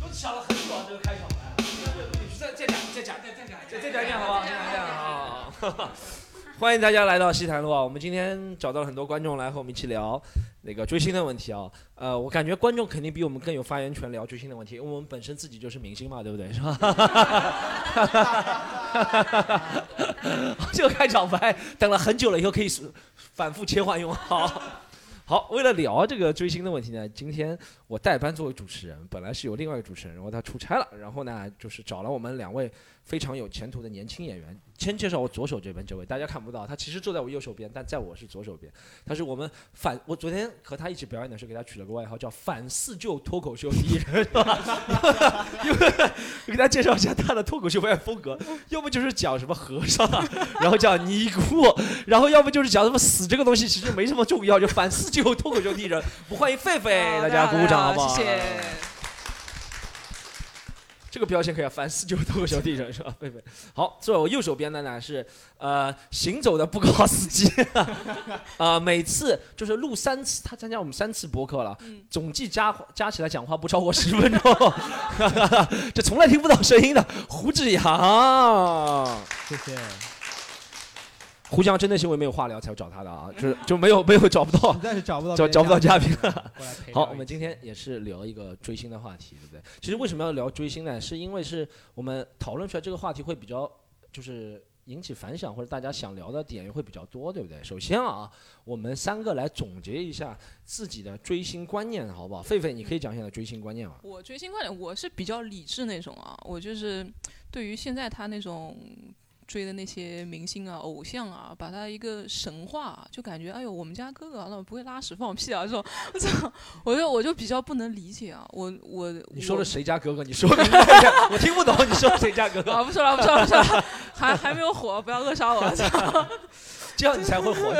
都想了很久啊，这个开场白。再再讲，再讲，再再讲，再再讲一遍，好不好？再讲一遍，好好好。欢迎大家来到西坛路啊！我们今天找到了很多观众来和我们一起聊那个追星的问题啊。呃，我感觉观众肯定比我们更有发言权聊追星的问题，因为我们本身自己就是明星嘛，对不对？是吧？这个开场白等了很久了，以后可以反复切换用。好。好，为了聊这个追星的问题呢，今天我代班作为主持人，本来是有另外一个主持人，然后他出差了，然后呢，就是找了我们两位非常有前途的年轻演员。先介绍我左手这边这位，大家看不到，他其实坐在我右手边，但在我是左手边。他是我们反，我昨天和他一起表演的时候，给他取了个外号叫“反四旧脱口秀第一人”，是吧？因为给大家介绍一下他的脱口秀表演风格，要不就是讲什么和尚，然后讲尼姑，然后要不就是讲什么死这个东西其实没什么重要，就反四旧脱口秀第一人。我欢迎狒狒，大家鼓鼓掌好不好？谢谢。这个标签可以翻四九脱口秀第一人是吧，贝贝？好，坐我右手边的呢是呃行走的布告司机，啊，每次就是录三次，他参加我们三次播客了，总计加加起来讲话不超过十分钟，这从来听不到声音的胡志阳，谢谢。胡江真的是因为没有话聊才找他的啊，就是就没有没有找不到，实在是找不到找找不到嘉宾。好，我们们今天也是聊一个追星的话题，对不对？其实为什么要聊追星呢？是因为是我们讨论出来这个话题会比较就是引起反响，或者大家想聊的点也会比较多，对不对？首先啊，我们三个来总结一下自己的追星观念，好不好？狒狒，你可以讲一下追星观念吗？我追星观念，我是比较理智那种啊，我就是对于现在他那种。追的那些明星啊、偶像啊，把他一个神话，就感觉哎呦，我们家哥哥那不会拉屎放屁啊这种，我操，我就我就比较不能理解啊，我我你说的谁家哥哥？你说的 我听不懂，你说谁家哥哥？啊，不说了，不说了，不说了，还还没有火，不要扼杀我，这样 你才会火，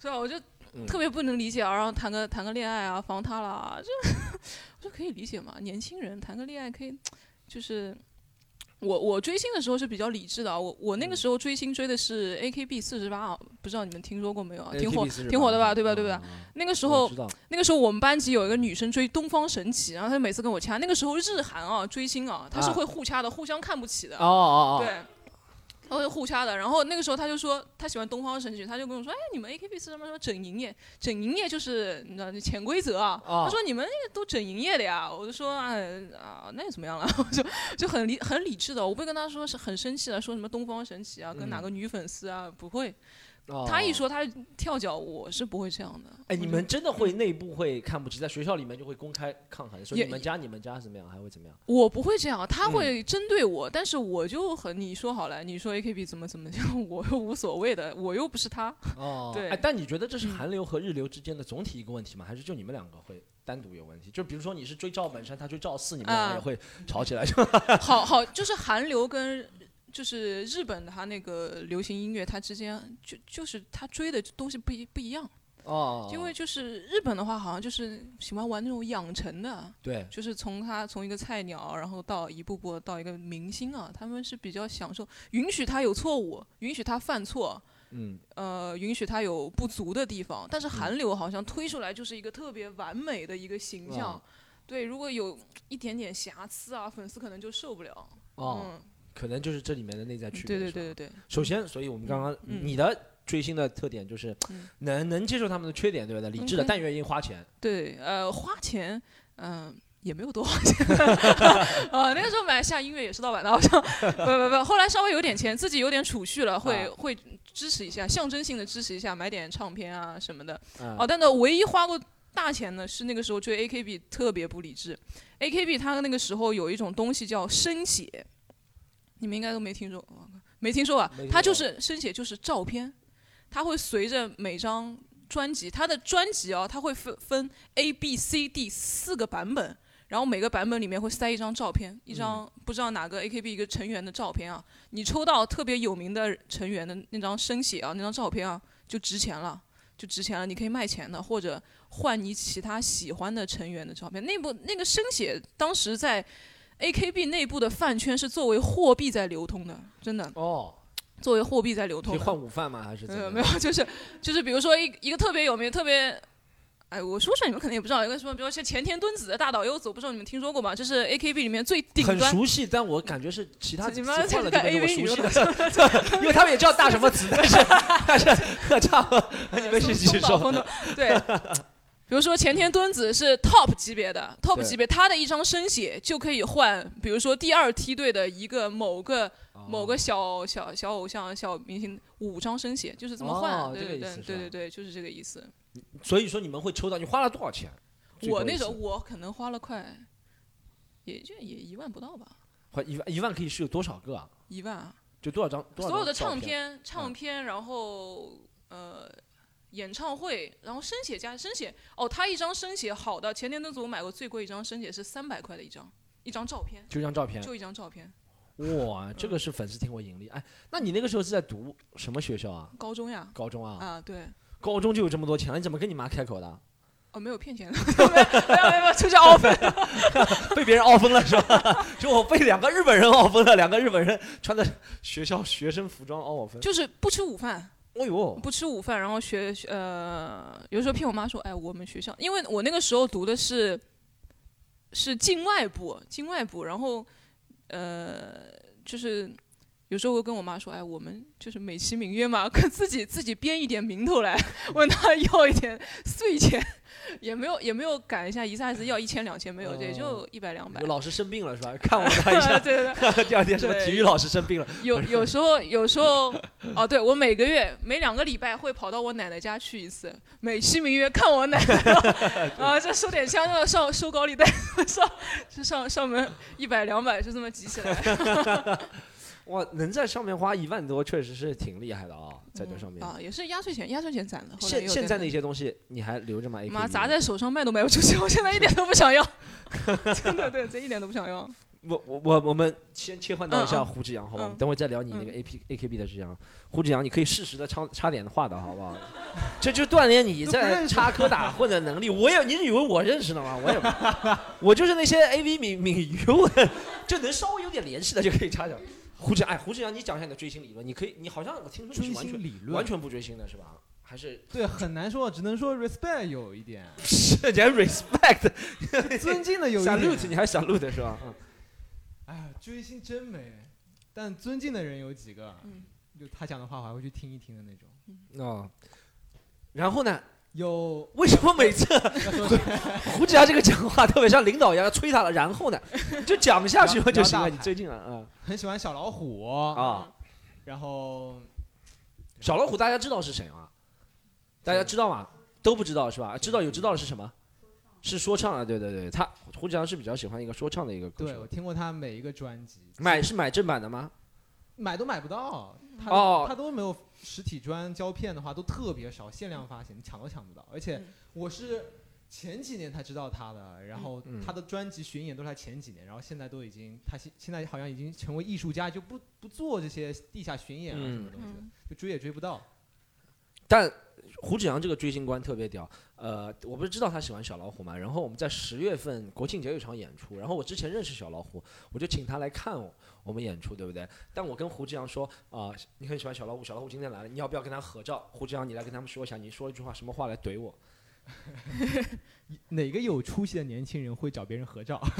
是吧？我就特别不能理解啊，然后谈个谈个恋爱啊，防他了，这我说可以理解嘛，年轻人谈个恋爱可以，就是。我我追星的时候是比较理智的啊，我我那个时候追星追的是 A K B 四十八啊，不知道你们听说过没有啊？挺火挺火的吧，对吧对吧？那个时候那个时候我们班级有一个女生追东方神起，然后她每次跟我掐。那个时候日韩啊追星啊，她是会互掐的，互相看不起的。哦哦哦。对。他会互掐的，然后那个时候他就说他喜欢东方神起，他就跟我说，哎，你们 A K B 四什么什么整营业，整营业就是你知道潜规则啊。他说你们都整营业的呀，我就说哎啊，那又怎么样了？我就就很理很理智的，我不会跟他说是很生气的，说什么东方神起啊，跟哪个女粉丝啊，不会。他一说他跳脚，我是不会这样的。哎，你们真的会内部会看不起，在学校里面就会公开抗衡，说你们家你们家怎么样，还会怎么样？我不会这样，他会针对我，但是我就和你说好了，你说 A K B 怎么怎么样，我又无所谓的，我又不是他。哦，对。哎，但你觉得这是韩流和日流之间的总体一个问题吗？还是就你们两个会单独有问题？就比如说你是追赵本山，他追赵四，你们俩也会吵起来？好好，就是韩流跟。就是日本的他那个流行音乐，他之间就就是他追的东西不一不一样哦。因为就是日本的话，好像就是喜欢玩那种养成的，对，就是从他从一个菜鸟，然后到一步步到一个明星啊，他们是比较享受，允许他有错误，允许他犯错，嗯，呃，允许他有不足的地方。但是韩流好像推出来就是一个特别完美的一个形象，对，如果有一点点瑕疵啊，粉丝可能就受不了，嗯。可能就是这里面的内在区别。对对对对对。首先，所以我们刚刚你的追星的特点就是能能接受他们的缺点，对不对？理智的，但愿意花钱。对，呃，花钱，嗯，也没有多花钱。啊，那个时候买下音乐也是盗版的，好像。不不不，后来稍微有点钱，自己有点储蓄了，会会支持一下，象征性的支持一下，买点唱片啊什么的。哦，但是唯一花过大钱的是那个时候追 AKB 特别不理智。AKB 它那个时候有一种东西叫生写。你们应该都没听说，没听说吧？它就是生写，就是照片，它会随着每张专辑，它的专辑啊，它会分分 A、B、C、D 四个版本，然后每个版本里面会塞一张照片，一张不知道哪个 AKB 一个成员的照片啊。你抽到特别有名的成员的那张生写啊，那张照片啊，就值钱了，就值钱了。你可以卖钱的，或者换你其他喜欢的成员的照片。那部那个生写当时在。A K B 内部的饭圈是作为货币在流通的，真的。哦，作为货币在流通。换午饭吗？还是？没有，没 有，就是就是，比如说一一个特别有名、特别哎，我说出来你们可能也不知道，有个什么，比如像前田敦子的大岛优子，我不知道你们听说过吗？这是 AKB 里面最顶端。很熟悉，但我感觉是其他你词们换了这个就没我熟悉的，因为他们也叫大什么子，但是但是差不多，你们是继续说。松岛枫的对。比如说前田敦子是 top 级别的，top 级别，他的一张生写就可以换，比如说第二梯队的一个某个哦某个小小小偶像、小明星五张生写，就是这么换。哦这个对对对意思是吧对对对，就是这个意思。所以说你们会抽到，你花了多少钱？最多一次我那时候我可能花了快，也就也一万不到吧，花一万一万可以是有多少个啊？一万啊。就多少张？多少所有的张照唱片、嗯唱片，然后呃演唱会，然后生写加生写。哦，他一张生写好的，前年那组我买过最贵一张生写是三百块的一张，一张照片，就一张照片。就一张照片。哇，这个是粉丝听我盈利。哎，那你那个时候是在读什么学校啊？高中呀，高中啊？啊对，高中就有这么多钱了，你怎么跟你妈开口的？哦没有骗钱的，没有没有没有没有出去 offer，被别人傲疯了是吧？就我被两个日本人傲疯了，两个日本人穿的学校学生服装傲我分。就是不吃午饭，哦呦，不吃午饭，然后学呃，有时候骗我妈说，哎，我们学校，因为我那个时候读的是是境外部，境外部，然后呃，就是有时候会跟我妈说，哎，我们就是美其名曰嘛，跟自己自己编一点名头来，问他要一点碎钱，也没有也没有赶一下一下子要一千两千没有，也就一百两百有。老师生病了是吧？看我他一下，对对对，第二天什么对体育老师生病了，有有时候有时候哦，对我每个月每两个礼拜会跑到我奶奶家去一次，美其名曰看我奶奶，啊，这收点香，这上收高利贷，上就上上门一百两百就这么集起来，哇，能在上面花一万多，确实是挺厉害的啊，在这上面。啊，也是压岁钱压岁钱攒的。现现在那些东西你还留着吗？妈砸在手上卖都卖不出去，我现在一点都不想要，真的对，这一点都不想要。我我我我们先切换到一下胡志阳，好吧？我们嗯等会再聊你那个 A P A K B 的志阳。胡志阳，你可以适时的插插点话的好不好？这就锻炼你在插科打诨的能力。我也，你以为我认识的吗？我也，我就是那些 A V 敏敏语，我 就能稍微有点联系的就可以插讲。胡志，哎，胡志阳，你讲一下你的追星理论。你可以，你好像我听说你追是完全理论完全不追星的是吧？还是对很难说，只能说 respect 有一点，是人 respect 尊敬的有一点。salute，你还 salute 是吧？嗯。哎呀，追星真美，但尊敬的人有几个？嗯就他讲的话，我还会去听一听的那种。哦，然后呢？有为什么每次 胡志阳这个讲话特别像领导一样要催他了？然后呢，就讲下去嘛就行了。你最近啊，嗯很喜欢小老虎啊，然后小老虎大家知道是谁吗？大家知道吗？都不知道是吧？知道有知道的是什么？是说唱啊，对对对，他胡志阳是比较喜欢一个说唱的一个歌手对我。听过他每一个专辑，买是买正版的吗？买都买不到，他哦他都没有实体专胶片的话都特别少，限量发行，抢都抢不到。而且嗯我是前几年才知道他的，然后嗯他的专辑巡演都是他前几年，然后现在都已经他现现在好像已经成为艺术家，就不不做这些地下巡演啊什么东西的，嗯就追也追不到。但胡志阳这个追星观特别屌，呃，我不是知道他喜欢小老虎嘛，然后我们在十月份国庆节有一场演出，然后我之前认识小老虎，我就请他来看我我们演出，对不对？但我跟胡志阳说啊、你很喜欢小老虎，小老虎今天来了，你要不要跟他合照？胡志阳，你来跟他们说一下，你说一句话，什么话来怼我？哪个有出息的年轻人会找别人合照？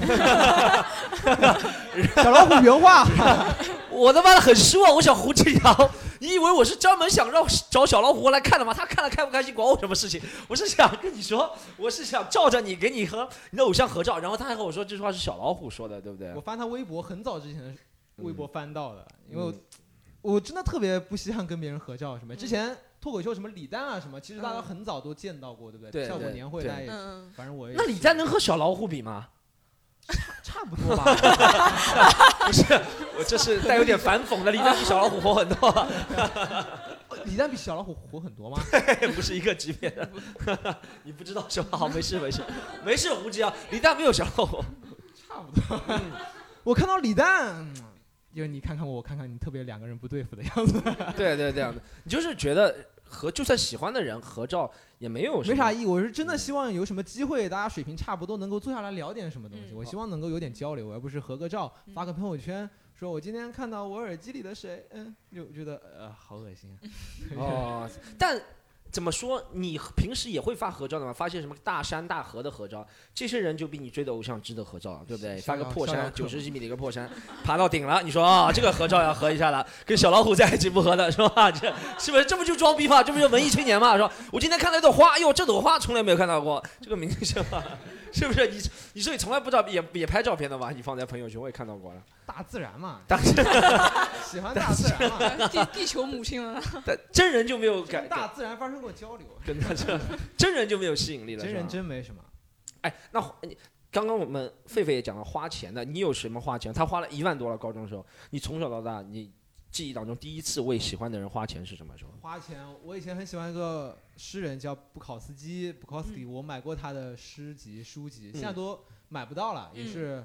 小老虎原话，我他妈的很失望，我想胡志阳，你以为我是专门想让找小老虎过来看的吗？他看了开不开心管我什么事情？我是想跟你说，我是想照着你给你和你的偶像合照，然后他还和我说这句话是小老虎说的，对不对我？翻他微博很早之前的微博翻到的，因为我嗯我真的特别不稀罕跟别人合照什么。之前脱口秀什么李诞啊什么，其实大家嗯很早都见到过，对不对？对对效果年会对大家也，嗯，反正我也那李诞能和小老虎比吗？差差不多吧。不是，我这是带有点反讽的，李诞比小老虎火很多，李诞比小老虎火很多吗？不是一个级别的。你不知道是吧？好，没事没事没事，胡志阳，李诞没有小老虎。差不多。我看到李诞，嗯就是你看看我，我看看你，特别两个人不对付的样子，对对这样的，你就是觉得和就算喜欢的人合照也没有没啥意义。我是真的希望有什么机会，大家水平差不多，能够坐下来聊点什么东西。嗯我希望能够有点交流，而不是合个照，嗯发个朋友圈，说我今天看到我耳机里的谁，嗯，就觉得呃好恶心啊。哦，但怎么说？你平时也会发合照的吗？发些什么大山大河的合照？这些人就比你追的偶像值得合照，对不对？逍发个破山，九十几米的一个破山，爬到顶了，你说啊，这个合照要合一下了，跟小老虎在一起不合的是吧？这是不是这不就装逼吗？这不就文艺青年吗？是吧？我今天看到一朵花，哟，这朵花从来没有看到过，这个明星吧？是不是？你你说你从来不知道也也拍照片的吧？你放在朋友圈我也看到过了。大自然嘛，大自然喜欢大自然嘛，地地球母亲了，但真人就没有跟感，大自然发生过交流。跟他这真人就没有吸引力了。真人真没什么，哎，那你刚刚我们狒狒也讲了花钱的，你有什么花钱？他花了一万多了，高中时候，你从小到大，你记忆当中第一次为喜欢的人花钱是什么时候？花钱。我以前很喜欢一个诗人叫布考斯基 （Bukowski），、我买过他的诗集、书籍，现在都买不到了，也嗯是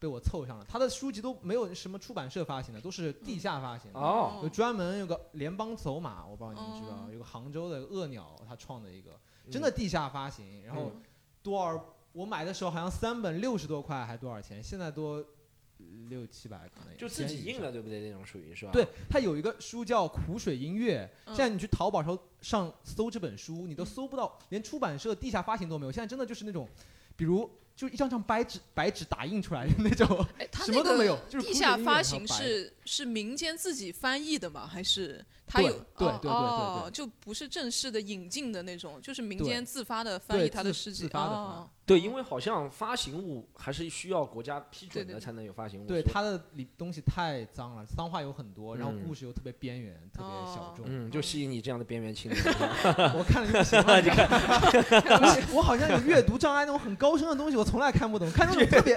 被我凑上了。他的书籍都没有什么出版社发行的，都是地下发行的。哦有专门有个联邦走马，我不知道你们知道，哦有个杭州的恶鸟，他创的一个真的地下发行，然后嗯多少？我买的时候好像三本六十多块，还多少钱？现在多六七百可能也就自己印了，对不对？那种属于是吧？对，它有一个书叫《苦水音乐》，嗯现在你去淘宝上上搜这本书，你都搜不到，连出版社地下发行都没有。现在真的就是那种，比如就一张张白纸白纸打印出来的那种，什么都没有，就是地下发行是是民间自己翻译的吗？还是他有哦对对对对哦，就不是正式的引进的那种，就是民间自发的翻译他的自诗集自发的哦。对，因为好像发行物还是需要国家批准的才能有发行物。对它的里东西太脏了，脏话有很多，然后嗯故事又特别边缘，特别小哦众。嗯，就吸引你这样的边缘青年。我看了就不行了，你看，我好像有阅读障碍，那种很高深的东西我从来看不懂，看那种特别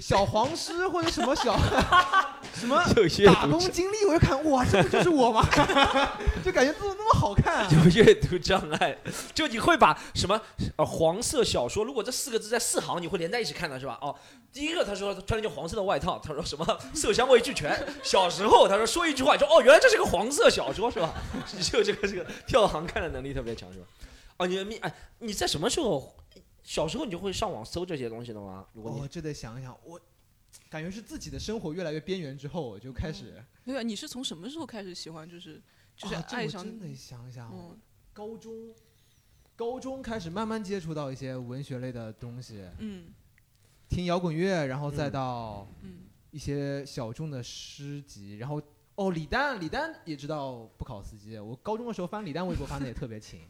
小黄师或者什么小 什么打工经历，我就看哇，这不就是我吗？就感觉做的那么好看、啊。有阅读障碍，就你会把什么呃黄色小说，如果这四个字在四行，你会连在一起看的是吧？哦，第一个他说他穿了件黄色的外套，他说什么色香味俱全。小时候他说说一句话，你说哦原来这是个黄色小说是吧？你就这个这个跳行看的能力特别强是吧？哦，你你哎你在什么时候小时候你就会上网搜这些东西的吗？如果你、哦，这得想一想，我感觉是自己的生活越来越边缘之后，我就开始对啊，你是从什么时候开始喜欢？就是就是爱上我真得想想，嗯高中高中开始慢慢接触到一些文学类的东西，嗯听摇滚乐，然后再嗯到嗯一些小众的诗集，然后哦，李丹，李丹也知道不考斯基，我高中的时候翻李丹微博翻的也特别勤。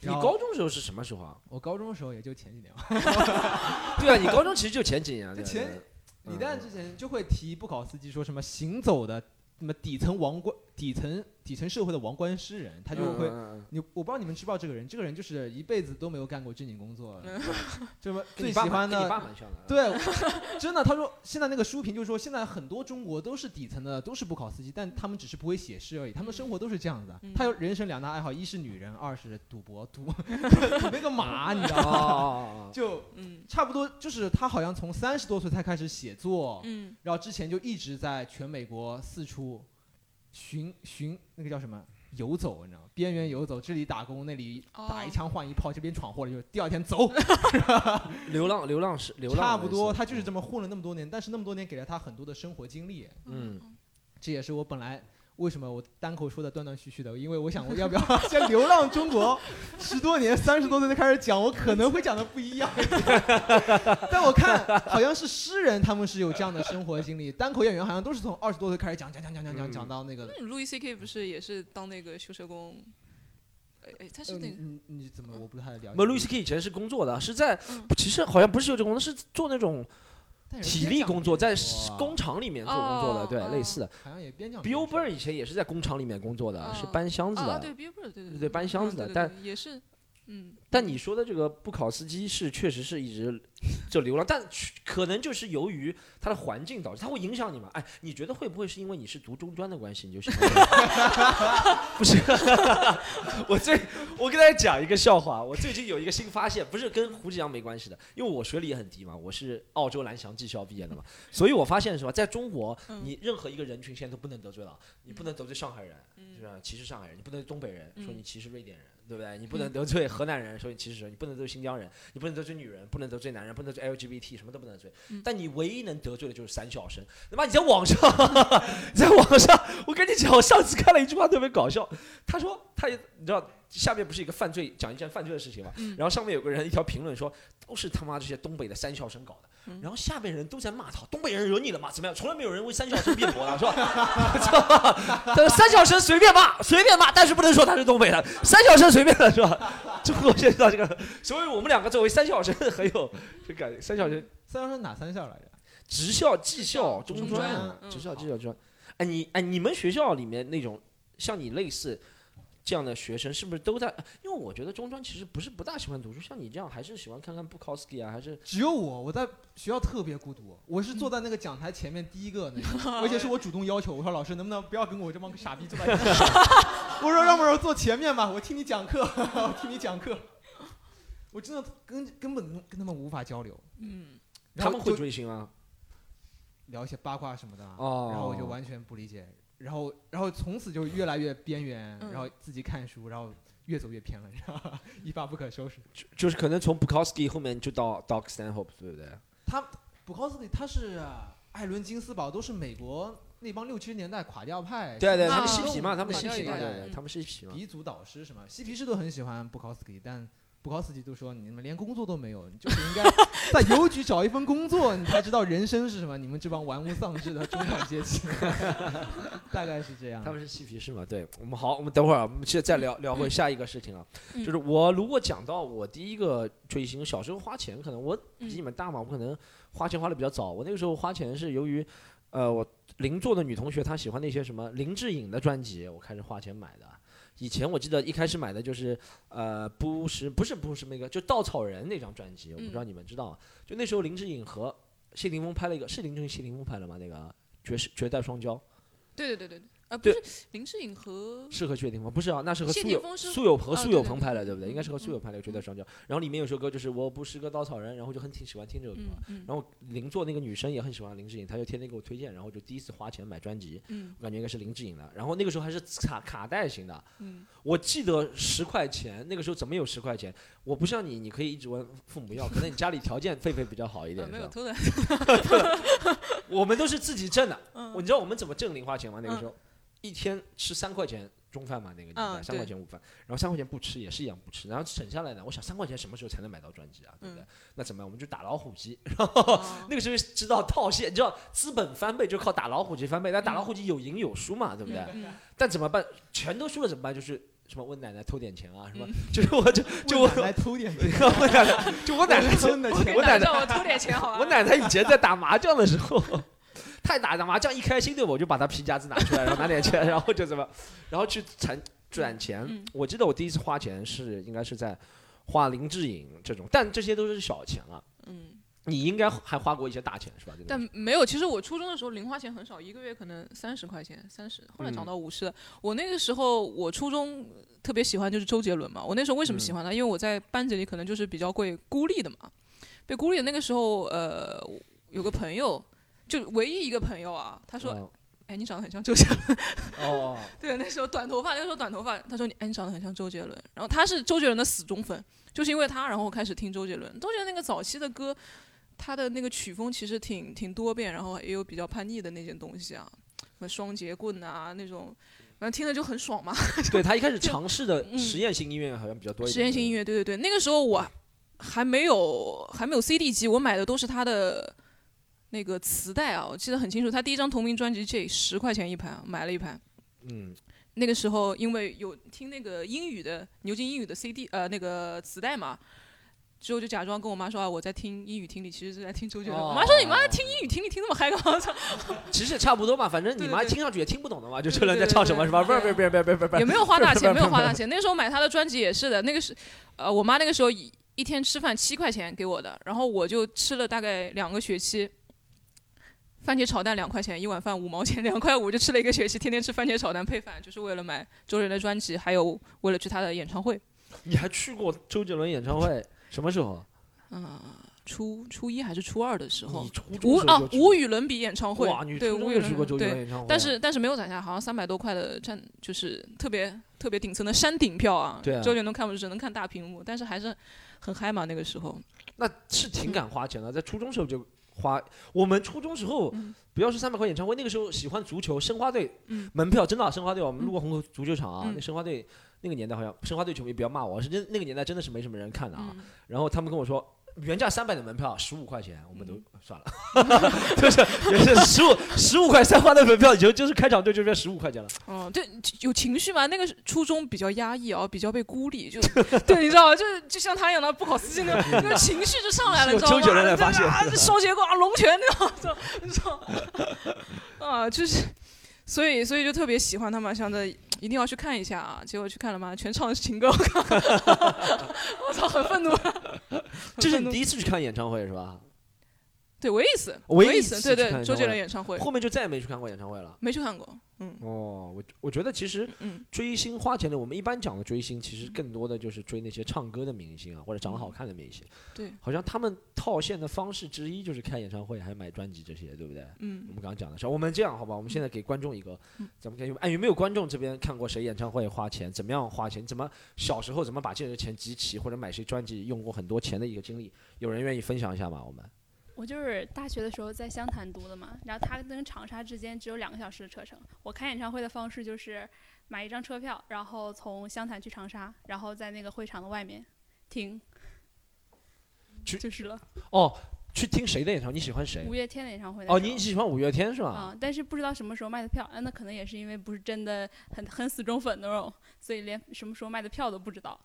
你高中时候是什么时候啊？我高中的时候也就前几年吧，对啊，你高中其实就前几年前对李诞之前就会提不考司机说什么行走的什么底层王冠、底层底层社会的王冠诗人，他就会。你我不知道你们知不知道这个人，这个人就是一辈子都没有干过正经工作，这么最喜欢的。对，真的，他说现在那个书评就是说，现在很多中国都是底层的，都是不考司机，但他们只是不会写诗而已，他们生活都是这样子的。嗯他有人生两大爱好，一是女人，二是赌博，赌 赌那个马，你知道哦吗？就嗯差不多，就是他好像从三十多岁才开始写作，嗯然后之前就一直在全美国四处寻寻那个叫什么游走，你知道吗？边缘游走，这里打工，那里打一哦枪换一炮，这边闯祸了，就第二天走。流浪流浪是流浪，差不多，他就是这么混了那么多年，但是那么多年给了他很多的生活经历，嗯这也是我本来为什么我单口说的断断续续的，因为我想 我要不要 先流浪中国十多年，三十多岁才开始讲，我可能会讲的不一样。但我看好像是诗人，他们是有这样的生活经历，单口演员好像都是从二十多岁开始讲讲讲讲讲讲嗯讲到那个。嗯，路易 C K 不是也是当那个修车工？哎哎，他是呃那个你你你怎么我不太了解？那路易 C K 以前是工作的，是在嗯其实好像不是修车工作，是做那种体力工作，在工厂里面做工作的，对，类似的。好像也边讲边 Bill 说 Burr 以前也是在工厂里面工作的，是嗯搬箱子啊，的对。，Billboard，对对对搬箱子的但也是，嗯，但你说的这个布考斯基是确实是一直就流浪，但可能就是由于他的环境导致，他会影响你吗？哎，你觉得会不会是因为你是读中专的关系，你就喜欢？不是，我最我跟大家讲一个笑话，我最近有一个新发现，不是跟胡志阳没关系的，因为我学历也很低嘛，我是澳洲蓝翔技校毕业的嘛，所以我发现什么，在中国，嗯你任何一个人群现在都不能得罪了，你不能得罪上海人，嗯是吧？歧视上海人，你不能东北人，说嗯你歧视瑞典人，对不对？你不能得罪河南人，说你歧视人，你不能得罪新疆人，你不能得罪女人，不能得罪男人，不能得罪 LGBT，什么都不能得罪。嗯但你唯一能得罪的就是三小生。他妈你在网上，你在网上，我跟你讲，我上次看了一句话特别搞笑，他说他也你知道下面不是一个犯罪讲一件犯罪的事情嘛，嗯然后上面有个人一条评论说都是他妈这些东北的三校生搞的，嗯然后下面人都在骂他，东北人惹你了吗？怎么样？从来没有人为三校生辩驳的，是吧？知道吧？但是三校生随便骂，随便骂，但是不能说他是东北的，三校生随便的是吧？中国现在这个，所以我们两个作为三校生很有这感觉，三校生三校生哪三校来着？职校、技校、中中专职校、技校、中专。哎，你哎，你们学校里面那种像你类似这样的学生，是不是都在？因为我觉得中专其实不是不大喜欢读书，像你这样还是喜欢看看布考斯基啊，还是只有我，我在学校特别孤独，我是坐在那个讲台前面第一个那个，而且是我主动要求，我说老师能不能不要跟我这帮傻逼坐在一起？我说让不让我坐前面吧，我听你讲课，我听你讲课。我真的根根本跟他们无法交流，嗯，他们会追星啊？聊一些八卦什么的然后我就完全不理解，然后然后从此就越来越边缘，嗯然后自己看书，然后越走越偏了，你知道吧？一发不可收拾。就就是可能从布考斯基后面就到 Doc Stanhope，对不对？他布考斯基他是艾伦金斯堡，都是美国那帮六七十年代垮掉派，对对，啊他们嬉皮嘛，他们垮嬉皮嘛，对他们嬉皮嘛。鼻祖导师什么，嬉皮士都很喜欢布考斯基，但布考斯基都说你们连工作都没有，你就是应该 在邮局找一份工作，你才知道人生是什么。你们这帮玩物丧志的中产阶级，大概是这样。他们是嬉皮士嘛？对我们好，我们等会儿啊，我们现在再聊聊回下一个事情啊，嗯就是我如果讲到我第一个追星，小时候花钱，可能我比你嗯们大嘛，我可能花钱花的比较早。我那个时候花钱是由于，呃，我邻座的女同学她喜欢那些什么林志颖的专辑，我开始花钱买的。以前我记得一开始买的就是，呃，不是不是不是那个，就稻草人那张专辑，我不知道你们知道吗？就那时候林志颖和谢霆锋拍了一个，是林志颖谢霆锋拍的吗？那个绝世绝代双骄。对对对对对，呃，不对是林志颖和是和谢霆锋不是啊，那是和谢苏有霆锋苏有朋拍的，对不对？嗯应该是和苏有朋拍的《绝代双骄》。然后里面有首歌就是我不是个稻草人，然后就很挺喜欢听这首歌。然后邻座那个女生也很喜欢林志颖，她就天天给我推荐，然后就第一次花钱买专辑，嗯我感觉应该是林志颖的。然后那个时候还是卡卡带型的，嗯我记得十块钱，那个时候怎么有十块钱？我不像你，你可以一直问父母要，可能你家里条件狒狒比较好一点，是吧？有偷的，我们都是自己挣的。嗯你知道我们怎么挣零花钱吗？那个嗯时候，一天吃三块钱中饭嘛，那个年代嗯三块钱午饭，然后三块钱不吃也是一样不吃，然后省下来呢，我想三块钱什么时候才能买到专辑啊？对不对嗯？那怎么办？我们就打老虎机，然后哦那个时候知道套现，你知道资本翻倍就靠打老虎机翻倍，但打老虎机有赢有输嘛，对不对？嗯但怎么办？全都输了怎么办？就是什么问奶奶偷点钱啊，什么嗯？就是我就就我 奶奶偷点钱，我奶奶，就我奶奶真的钱我奶奶我偷点钱好吧？我奶奶以前在打麻将的时候，她打打麻将一开心对吧，我就把他皮夹子拿出来，然后拿点钱，然后就怎么，然后去攒转钱。嗯我记得我第一次花钱是应该是在花林志颖这种，但这些都是小钱了。嗯，你应该还花过一些大钱是吧？但没有。其实我初中的时候零花钱很少，一个月可能三十块钱，三十，后来涨嗯到五十。我那个时候我初中特别喜欢就是周杰伦嘛。我那时候为什么喜欢他？因为我在班级里可能就是比较会孤立的嘛。被孤立的那个时候，呃，有个朋友，就唯一一个朋友啊，他说：“哦哎，你长得很像周杰伦。”哦，对，那时候短头发，那个时候短头发，他说你，哎，你长得很像周杰伦。然后他是周杰伦的死忠粉，就是因为他，然后我开始听周杰伦。周杰伦那个早期的歌，他的那个曲风其实挺挺多变，然后也有比较叛逆的那些东西啊，什么双节棍啊那种，反正听着就很爽嘛。对他一开始尝试的嗯实验性音乐好像比较多一点。实验性音乐，对对对，那个时候我还没有还没有 CD 机，我买的都是他的那个磁带啊，我记得很清楚。他第一张同名专辑《J》十块钱一盘，买了一盘。嗯，那个时候因为有听那个英语的牛津英语的 CD 呃那个磁带嘛，之后就假装跟我妈说啊我在听英语听力，其实是在听周杰伦。哦我妈说你妈听英语听力听那么嗨干嘛？操其实也差不多嘛，反正你妈听上去也听不懂的嘛，就对周杰伦在唱什么是吧？不对是不是不是不是不是不是也没有花大钱，没有花大钱。那时候买他的专辑也是的，那个是呃我妈那个时候一一天吃饭七块钱给我的，然后我就吃了大概两个学期。番茄炒蛋两块钱一碗饭五毛钱两块五就吃了一个学期，天天吃番茄炒蛋配饭，就是为了买周杰伦的专辑，还有为了去他的演唱会。你还去过周杰伦演唱会？什么时候？嗯，初初一还是初二的时候无啊无与伦比演唱会哇，你，对无与伦比对，演唱会啊？但是但是没有攒下，好像三百多块的站，就是特别特别顶层的山顶票啊。对啊周杰伦看不只能看大屏幕，但是还是很嗨嘛那个时候。那是挺敢花钱的，在初中时候就花。我们初中时候嗯不要说三百块演唱会，那个时候喜欢足球，申花队嗯门票真的啊申花队，我们嗯路过虹口足球场啊，嗯那申花队那个年代好像申花队球迷不要骂我，是真那个年代真的是没什么人看的啊。嗯然后他们跟我说。原价三百的门票十五块钱，我们都嗯算了，就是也是十五十五块三花的门票，就就是开场就就变十五块钱了。哦，对，有情绪嘛？那个初中比较压抑啊，比较被孤立，就对，你知道吗？就是就像他一样的不考司机那个那个情绪就上来了，你知道吗？周杰伦来发泄啊，这双截棍啊，龙泉那种，你知道吗？啊，就是，所以所以就特别喜欢他嘛，想着一定要去看一下啊。结果去看了嘛，全唱的是情歌，我靠，我操，很愤怒。这是你第一次去看演唱会是吧？对唯一一次，唯一一次，对对，周杰伦演唱会后面就再也没去看过演唱会了。没去看过，嗯哦，我我觉得其实嗯追星花钱的，我们一般讲的追星，其实更多的就是追那些唱歌的明星啊，或者长得好看的明星。对，好像他们套现的方式之一就是开演唱会，还有买专辑这些，对不对？嗯我们刚刚讲的是，我们这样好吧？我们现在给观众一个嗯，咱们看，哎，有没有观众这边看过谁演唱会花钱，怎么样花钱，怎么小时候怎么把这些钱集齐，或者买谁专辑用过很多钱的一个经历？有人愿意分享一下吗？我们我就是大学的时候在湘潭读的嘛，然后它跟长沙之间只有两个小时的车程。我看演唱会的方式就是买一张车票，然后从湘潭去长沙，然后在那个会场的外面听，去就是了。哦，去听谁的演唱会？你喜欢谁五？月天的演唱会哦，你喜欢五月天是吧？啊、但是不知道什么时候卖的票，啊，那可能也是因为不是真的很很死忠粉那种，所以连什么时候卖的票都不知道。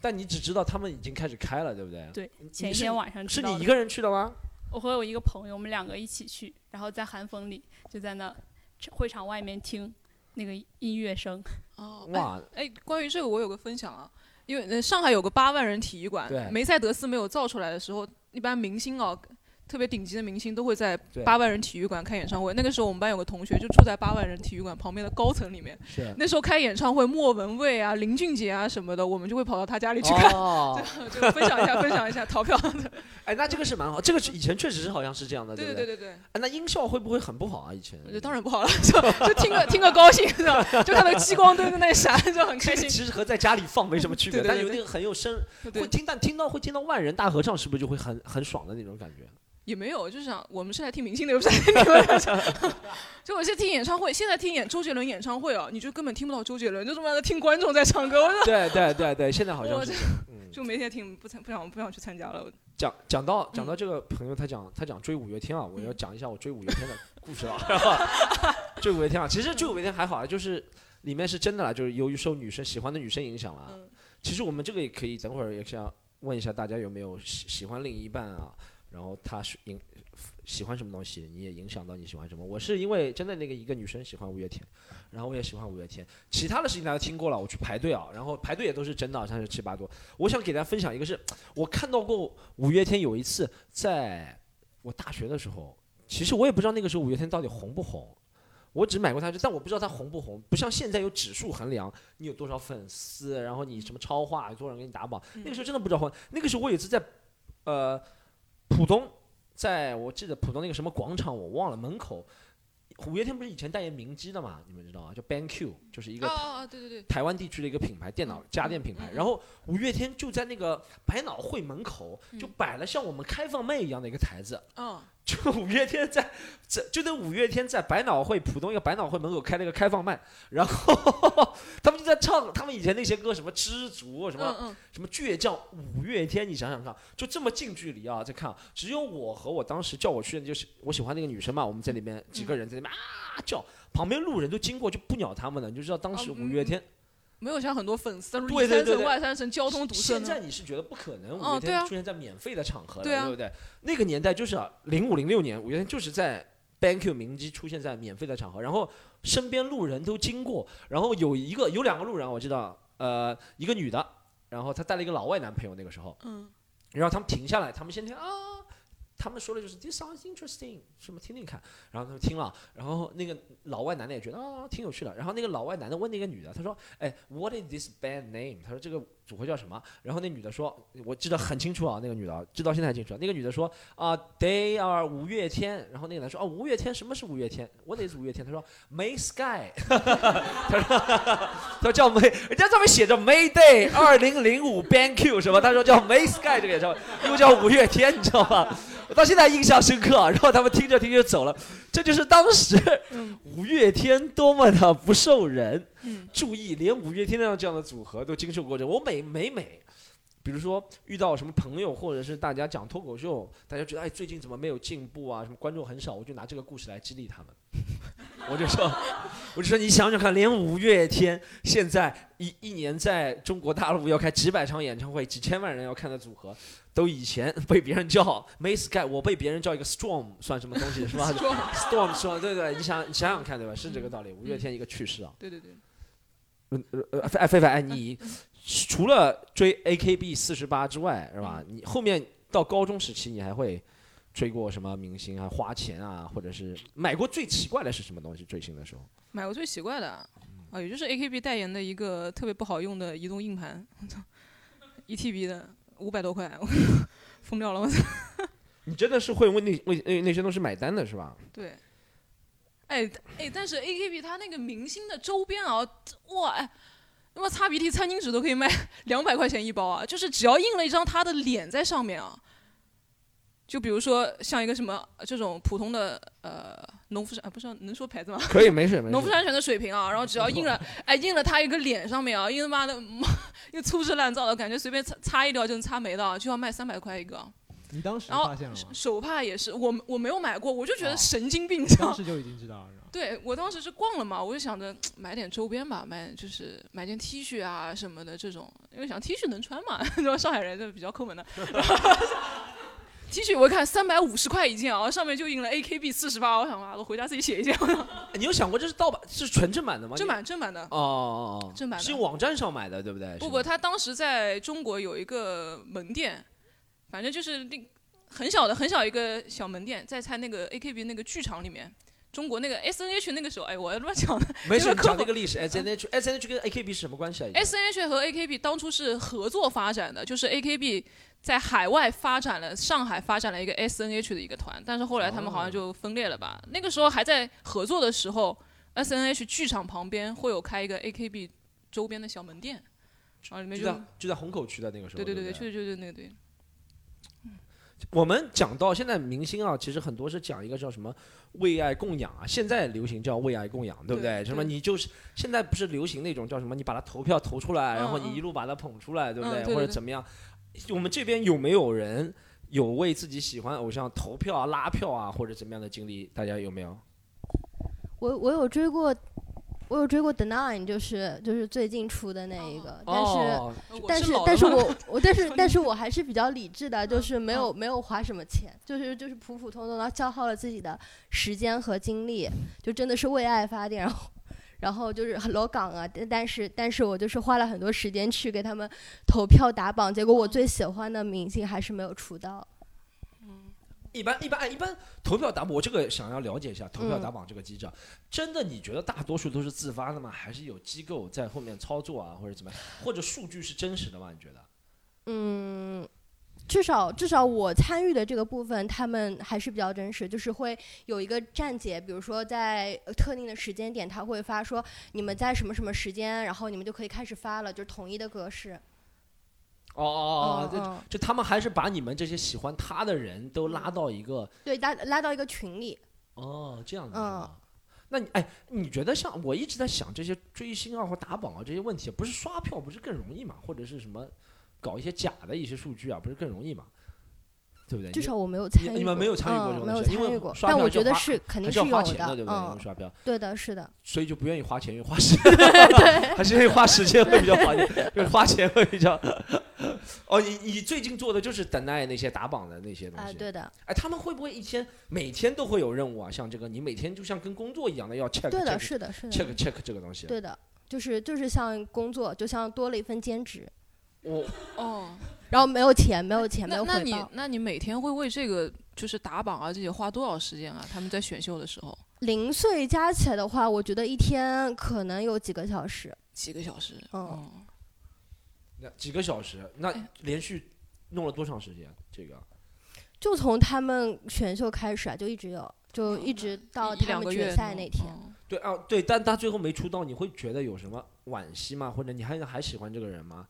但你只知道他们已经开始开了，对不对？对前一天晚上是你一个人去的吗？我和我一个朋友，我们两个一起去，然后在寒风里就在那会场外面听那个音乐声。哦，哎哇，哎，关于这个我有个分享啊，因为呃上海有个八万人体育馆，梅赛德斯没有造出来的时候，一般明星啊，特别顶级的明星都会在八万人体育馆开演唱会。那个时候我们班有个同学就住在八万人体育馆旁边的高层里面，是那时候开演唱会，莫文蔚啊、林俊杰啊什么的，我们就会跑到他家里去看。哦，就分享一下，分享一下逃票。哎，那这个是蛮好，这个是以前确实是好像是这样的，对不对？对对对哎，那音效会不会很不好啊？以前对，当然不好了，就就听个听个高兴，是吧？就看到激光灯在那闪，就很开心。其实和在家里放没什么区别，但有那个很有声，对会听，但听到会听到万人大合唱，是不是就会很很爽的那种感觉？也没有，就是想我们是来听明星的，又不是来听你们的。就我现在听演唱会，现在听演周杰伦演唱会啊，你就根本听不到周杰伦，就这么在听观众在唱歌，对对对对，现在好像就没天听，不参不想不想去参加了。讲讲到讲到嗯这个朋友，他讲他讲追五月天啊，我要嗯讲一下我追五月天的故事啊。追五月天啊，其实追五月天还好啊，就是里面是真的啦，就是由于受女生喜欢的女生影响了啊。嗯其实我们这个也可以等会儿也想问一下大家有没有喜喜欢另一半啊，然后他是影喜欢什么东西，你也影响到你喜欢什么。我是因为真的那个一个女生喜欢五月天，然后我也喜欢五月天，其他的事情大家听过了，我去排队啊，然后排队也都是真的，像是七八多。我想给大家分享一个是，我看到过五月天有一次在我大学的时候，其实我也不知道那个时候五月天到底红不红。我只买过他，但我不知道他红不红，不像现在有指数衡量，你有多少粉丝，然后你什么超话，有多少人给你打榜。那个时候真的不知道红。那个时候我有一次在，呃，浦东，在我记得浦东那个什么广场我忘了门口，五月天不是以前代言明基的嘛，你们知道啊，叫 BenQ，就是一个啊啊，对对对，台湾地区的一个品牌，电脑家电品牌。然后五月天就在那个百脑汇门口，就摆了像我们开放麦一样的一个台子，嗯，就五月天在这就那五月天在百脑汇浦东一个百脑汇门口开了一个开放麦，然后 他们就在唱他们以前那些歌，什么知足，什么、嗯嗯，什么倔强，五月天，你想想看，就这么近距离啊，在看，只有我和我当时叫我去的就是我喜欢那个女生嘛，我们在里面几个人在里面啊叫，旁边路人都经过就不鸟他们了，你就知道当时五月天。没有像很多粉丝，里对对对对三层外三层交通堵塞现。在你是觉得不可能，五月天出现在免费的场合了，对啊不对？那个年代就是啊，零五零六年，五月天就是在 banq 明基出现在免费的场合，然后身边路人都经过，然后有一个有两个路人，我知道，呃，一个女的，然后她带了一个老外男朋友，那个时候，嗯，然后他们停下来，他们先听啊。他们说的就是 "This sounds interesting"，什么听听看，然后他们听了，然后那个老外男的也觉得啊挺有趣的，然后那个老外男的问那个女的，他说，哎，What is this band name？他说这个组合叫什么？然后那女的说，我记得很清楚啊，那个女的知道现在还清楚，那个女的说啊、t h e y are 五月天，然后那个男说啊，五月天什么是五月天？What is 五月天？他说 May Sky，他说他说叫 May，人家上面写着 May Day 二零零五 Band Q 什么？他说叫 May Sky 这个也叫，又叫五月天，你知道吗？我到现在印象深刻啊。然后他们听着听着走了，这就是当时嗯五月天多么的不受人嗯注意，连五月天那样这样的组合都经受过这。我每每每，比如说遇到什么朋友或者是大家讲脱口秀，大家觉得哎最近怎么没有进步啊，什么观众很少，我就拿这个故事来激励他们。我就说，我就说你想想看，连五月天现在一一年在中国大陆要开几百场演唱会，几千万人要看的组合，都以前 被别人叫 May Sky，我被别人叫一个 Storm，算什么东西是吧 Storm？Storm 说对对，你想你想想看对吧？是这个道理。五月天一个去世啊，对对对，嗯呃呃，哎菲菲哎你除了追 AKB 四十八之外是吧？你后面到高中时期你还会追过什么明星啊？花钱啊，或者是买过最奇怪的是什么东西？追星的时候？买过最奇怪的啊，也就是 AKB 代言的一个特别不好用的移动硬盘，我操，一 TB 的五百多块，我 疯掉了，我操。你真的是会为那为那那些东西买单的是吧？对，哎哎，但是 AKB 它那个明星的周边啊，哇哎，他妈擦鼻涕餐巾纸都可以卖两百块钱一包啊！就是只要印了一张他的脸在上面啊，就比如说像一个什么呃这种普通的呃农夫山啊，不是能说牌子吗？可以，没事没事。农夫山泉的水瓶啊，然后只要印了，哎，印了他一个脸上面啊，印他妈的，又粗制滥造的感觉，随便擦擦一条就能擦没的啊，就要卖三百块一个。你当时然后发现了吗？手帕也是，我我没有买过，我就觉得哦神经病？当时就已经知道了，对我当时是逛了嘛，我就想着买点周边吧，买就是买件 T 恤啊什么的这种，因为想 T 恤能穿嘛，然后上海人就比较抠门的。T 恤我一看三百五十块一件啊，上面就印了 AKB 四十八，我想啊，我回家自己写一件，你有想过这是盗版，是纯正版的吗？正版正版的。哦哦哦，正版的是用网站上买的，对不对？不不，他当时在中国有一个门店，反正就是那很小的很小一个小门店，在他那个 AKB 那个剧场里面。中国那个 S N H 那个时候，哎，我乱讲的。没事，讲那个历史。S N H S N H 跟 A K B 是什么关系啊？S N H 和 A K B 当初是合作发展的，就是 A K B 在海外发展了，上海发展了一个 S N H 的一个团，但是后来他们好像就分裂了吧。那个时候还在合作的时候，S N H 剧场旁边会有开一个 A K B 周边的小门店，然后里面就就在就在虹口区的那个时候。对不对对对对，就就就那个对。我们讲到现在明星啊，其实很多是讲一个叫什么为爱供养啊，现在流行叫为爱供养，对不对？什么你就是现在不是流行那种叫什么，你把他投票投出来，然后嗯你一路把他捧出来，对不对或者怎么样？我们这边有没有人有为自己喜欢偶像投票啊、拉票啊，或者怎么样的经历？大家有没有？我我有追过，我有追过 The Nine，就是就是最近出的那一个，但是。但是但是我我但是但是我还是比较理智的，就是没有没有花什么钱，就是就是普普通通的消耗了自己的时间和精力，就真的是为爱发电，然后然后就是很裸港啊，但但是但是我就是花了很多时间去给他们投票打榜，结果我最喜欢的明星还是没有出道。一般一般哎一般投票打榜，我这个想要了解一下投票嗯打榜这个机制，真的你觉得大多数都是自发的吗？还是有机构在后面操作啊，或者怎么样？或者数据是真实的吗？你觉得？嗯，至少至少我参与的这个部分，他们还是比较真实，就是会有一个站姐，比如说在呃特定的时间点，他会发说你们在什么什么时间，然后你们就可以开始发了，就是统一的格式。哦哦哦，就就他们还是把你们这些喜欢他的人都拉到一个对，拉拉到一个群里。哦这样子是嗯？那你哎，你觉得像我一直在想这些追星啊或打榜啊这些问题，不是刷票不是更容易嘛？或者是什么搞一些假的一些数据啊，不是更容易嘛？对不对？至少我没有参与过，你们没有参与过这嗯、没有种东西因为参与过，刷但我觉得是肯定是要有的，花钱的，对不对？刷票，对的，是的，所以就不愿意花钱，愿意花时 间，还是愿意花时间会比较好一点，就是花钱会比较。哦，你你最近做的就是等待那些打榜的那些东啊、西。对的，哎，他们会不会一天每天都会有任务啊？像这个，你每天就像跟工作一样的要 check 对的，check 是的，是的，check check 这个东西。对的，就是就是像工作，就像多了一份兼职，我哦，然后没有钱，没有钱，没那那你有回报。那你每天会为这个就是打榜啊这些花多少时间啊？他们在选秀的时候零碎加起来的话，我觉得一天可能有几个小时。几个小时？嗯哦，那几个小时，那哎连续弄了多长时间？这个就从他们选秀开始啊，就一直有，就一直到他们决赛那天。哦对啊，对，但他最后没出道，你会觉得有什么惋惜吗？或者你还还喜欢这个人吗？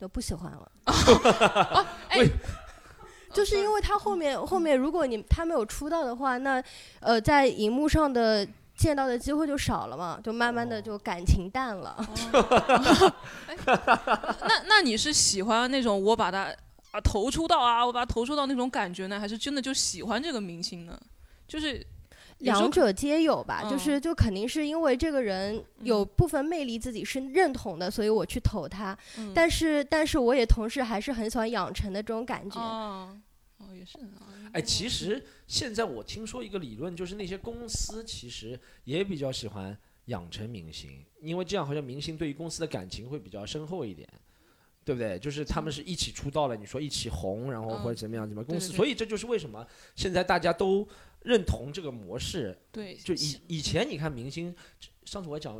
就不喜欢了，就是因为他后面后面如果你他没有出道的话，那呃在荧幕上的见到的机会就少了嘛，就慢慢的就感情淡了。哦。哎 那那你是喜欢那种我把他啊投出道啊，我把他投出道那种感觉呢，还是真的就喜欢这个明星呢？就是两者皆有吧，嗯就是就肯定是因为这个人有部分魅力自己是认同的，所以我去投他。嗯但是但是我也同时还是很喜欢养成的这种感觉。哦哦也是啊，哎，其实现在我听说一个理论，就是那些公司其实也比较喜欢养成明星，因为这样好像明星对于公司的感情会比较深厚一点。对不对？就是他们是一起出道了，你说一起红，然后或者怎么样怎么样公司，对对所以这就是为什么现在大家都认同这个模式。对，就以以前你看明星，上次我讲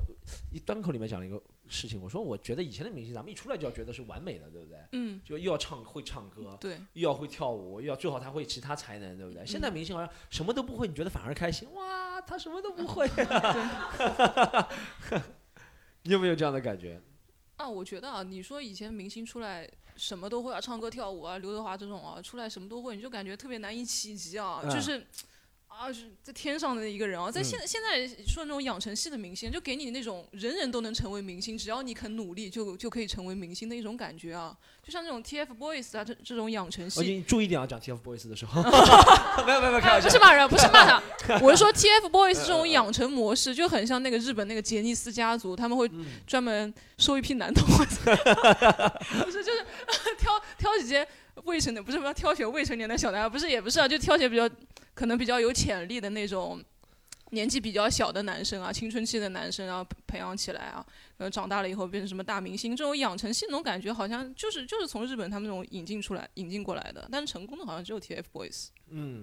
一端口里面讲了一个事情，我说我觉得以前的明星，咱们一出来就要觉得是完美的，对不对？嗯就又要唱会唱歌，对，又要会跳舞，又要最好他会其他才能，对不对？现在明星好像什么都不会，你觉得反而开心？哇，他什么都不会、你有没有这样的感觉？啊，我觉得啊，你说以前明星出来什么都会啊，唱歌跳舞啊，刘德华这种啊，出来什么都会，你就感觉特别难以企及啊，嗯就是。啊，是在天上的一个人啊，在嗯现在、现在说那种养成系的明星，就给你那种人人都能成为明星，只要你肯努力就就可以成为明星的一种感觉啊，就像那种 TFBOYS 啊这这种养成系，我你注意点啊，讲 TFBOYS 的时候，没有没有没有，开哎，玩笑，不是骂人，不是骂他，我是说 TFBOYS 这种养成模式就很像那个日本那个杰尼斯家族，他们会嗯。专门收一批男同，不是就是挑挑几些未成年，不是要挑选未成年的小男孩，不是也不是啊，就挑选比较可能比较有潜力的那种。年纪比较小的男生啊，青春期的男生，然后培培养起来啊，呃，长大了以后变成什么大明星，这种养成系那种感觉，好像就是就是从日本他们那种引进出来、引进过来的，但是成功的好像只有 TFBOYS。嗯，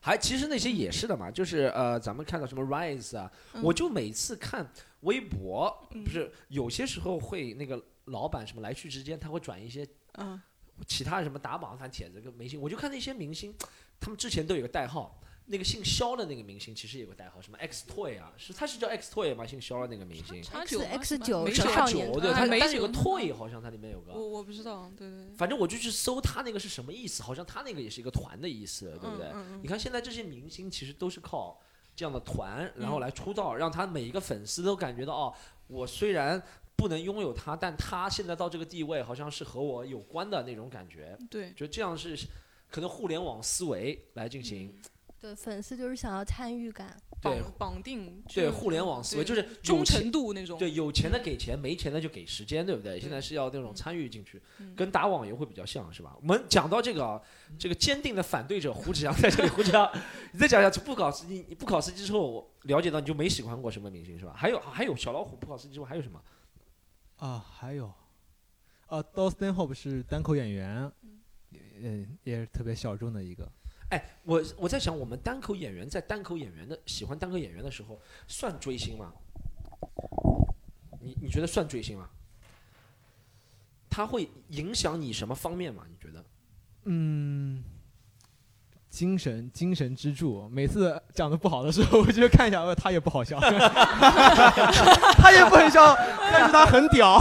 还其实那些也是的嘛，就是呃，咱们看到什么 Rise 啊，嗯我就每次看微博，嗯不是有些时候会那个老板什么来去之间，他会转一些嗯其他什么打榜反帖子跟明星，我就看那些明星，他们之前都有个代号。那个姓肖的那个明星其实有个代号，什么 X Toy 啊，是他是叫 X Toy 吗？姓肖的那个明星，，X 九吗 X 九是美酒叉九少年对，啊美他但是有个 Toy 好像他里面有个，我我不知道，对对对，反正我就去搜他那个是什么意思，好像他那个也是一个团的意思，对不对？嗯嗯你看现在这些明星其实都是靠这样的团，然嗯后来出道，让他每一个粉丝都感觉到哦，我虽然不能拥有他，但他现在到这个地位，好像是和我有关的那种感觉。嗯对，就这样是可能互联网思维来进行，对，粉丝就是想要参与感。对绑绑定对互联网思维就是忠诚度那种，对，有钱的给钱，没钱的就给时间，对不对？现在是要那种参与进去，嗯跟打网游会比较像，是吧？我们讲到这个啊，这个坚定的反对者胡志阳在这里，胡志阳，你再讲一下不考司机，你不考司机之后，我了解到你就没喜欢过什么明星是吧？还有还有小老虎不考司机之后还有什么？啊，还有，啊 d a u s t i n Hope 是单口演员，嗯，也是特别小众的一个。哎，我我在想，我们单口演员在单口演员的喜欢单口演员的时候，算追星吗？你你觉得算追星吗？他会影响你什么方面吗？你觉得？嗯，精神精神支柱。每次讲的不好的时候，我就看一下，呃，他也不好笑，他也不很笑，但是他很屌。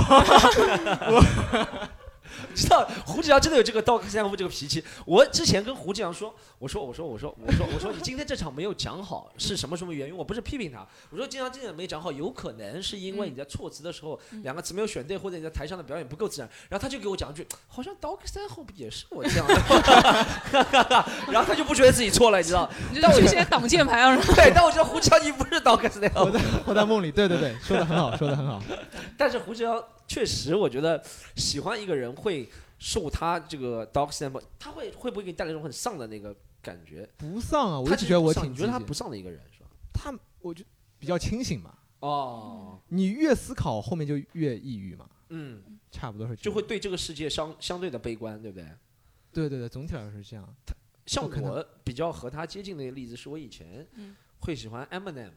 知道胡志阳真的有这个道克三夫这个脾气。我之前跟胡志阳说，我说我说我说我说我说你今天这场没有讲好是什么什么原因？我不是批评他，我说经常今天没讲好，有可能是因为你在措辞的时候、两个词没有选对，或者你在台上的表演不够自然。然后他就给我讲一句，好像 Dog 三后也是我这样的，然后他就不觉得自己错了，你知道？你就是这些挡箭牌啊，对，但我觉得胡志阳你不是 Dog 三活在活在梦里，对对对，说的很好，说的很好。但是胡志阳确实，我觉得喜欢一个人会受他这个 dog stand，他会会不会给你带来一种很丧的那个感觉？不丧啊，我他一直觉得我挺觉得他不丧的一个人是吧？他，我觉得比较清醒嘛。哦，你越思考，后面就越抑郁嘛，嗯，差不多是就会对这个世界相相对的悲观，对不对？对对对，总体来说是这样。像我比较和他接近的一个例子，是我以前嗯会喜欢 Eminem。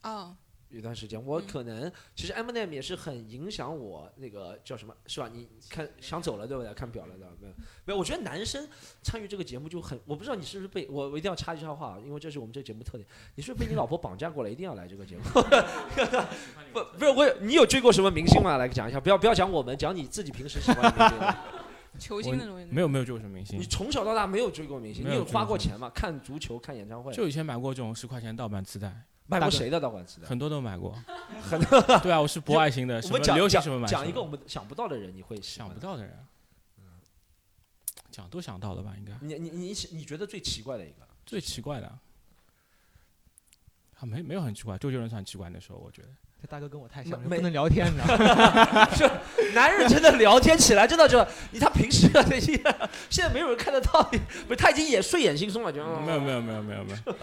啊，有段时间，我嗯可能、其实 Eminem 也是很影响我那个叫什么，是吧？你看想走了对不对？看表了对吧？没有没有，我觉得男生参与这个节目就很，我不知道你是不是被我我一定要插一下话，因为这是我们这节目特点，你是不是被你老婆绑架过来，一定要来这个节目？不不是我有，你有追过什么明星吗？来讲一下，不要不要讲我们，讲你自己平时喜欢的明星。球星那种没有没有追过什么明星你，从小到大没有追过明星，有你有花过钱吗？看足球、看演唱会，就以前买过这种十块钱盗版磁带，买过谁的导管磁带？很多都买过。很多对啊，我是博爱型的，什么流行什么买。讲一个我们想不到的人，你会想不到的人，讲都想到了吧？应该你你你你觉得最奇怪的一个？最奇怪的，啊，没没有很奇怪，周杰伦算奇怪的时候，我觉得。这大哥跟我太像了，没不能聊天，你知道吗？是男人真的聊天起来真的就你他平时啊，现在没有人看得到你，不是他已经也睡眼惺忪了，就没有没有没有没有没有，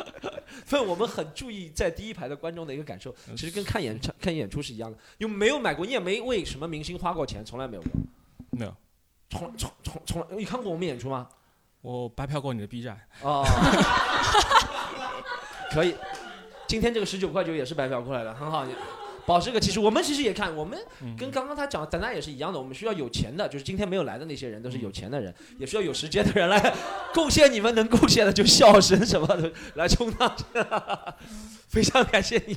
所以我们很注意在第一排的观众的一个感受，嗯其实跟看演唱看演出是一样的。有没有买过？你也没为什么明星花过钱，从来没有过，没有。从从从从来，你看过我们演出吗？我白嫖过你的 B 站，哦，可以。今天这个十九块九也是白嫖过来的，很好。你保持个其实我们其实也看，我们嗯跟刚刚他讲，咱俩也是一样的。我们需要有钱的，就是今天没有来的那些人都是有钱的人，也需要有时间的人来 贡献你们能贡献的，就笑声什么的来充当。非常感谢你。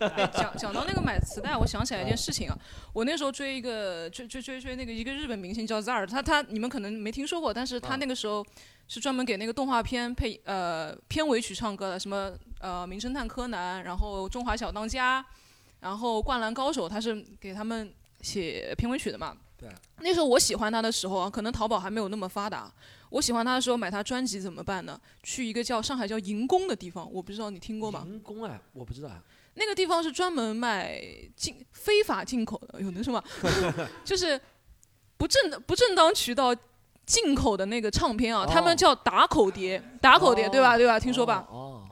哎讲讲到那个买磁带，我想起来一件事情啊，我那时候追一个追追追追那个一个日本明星叫 Zar，他他你们可能没听说过，但是他啊那个时候是专门给那个动画片配呃片尾曲唱歌的，什么呃名侦探柯南，然后中华小当家，然后灌篮高手，他是给他们写片尾曲的嘛。对。那时候我喜欢他的时候啊，可能淘宝还没有那么发达。我喜欢他的时候买他专辑怎么办呢？去一个叫上海叫银宫的地方，我不知道你听过吗？银宫哎，我不知道啊。那个地方是专门卖进非法进口的，有那什么，就是不正的不正当渠道进口的那个唱片啊，哦他们叫打口碟，打口碟、对吧？对吧？听说吧？哦。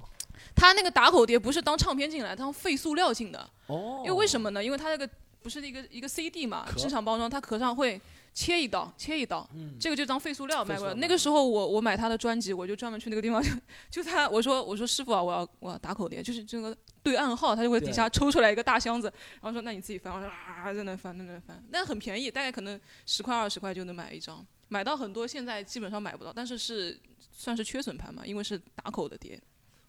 他那个打口碟不是当唱片进来，当废塑料进的。哦。因为为什么呢？因为他那个不是一个一个 CD 嘛，正常包装，它壳上会切一刀，切一刀，嗯这个就当废塑料卖过那个时候我我买他的专辑，我就专门去那个地方，就 就他我说我说师傅啊，我要我要打口碟，就是这个对暗号，他就会底下抽出来一个大箱子，然后说那你自己翻，我说啊在那翻在那翻，那很便宜，大概可能十块二十块就能买一张，买到很多现在基本上买不到，但是是算是缺损盘嘛，因为是打口的碟。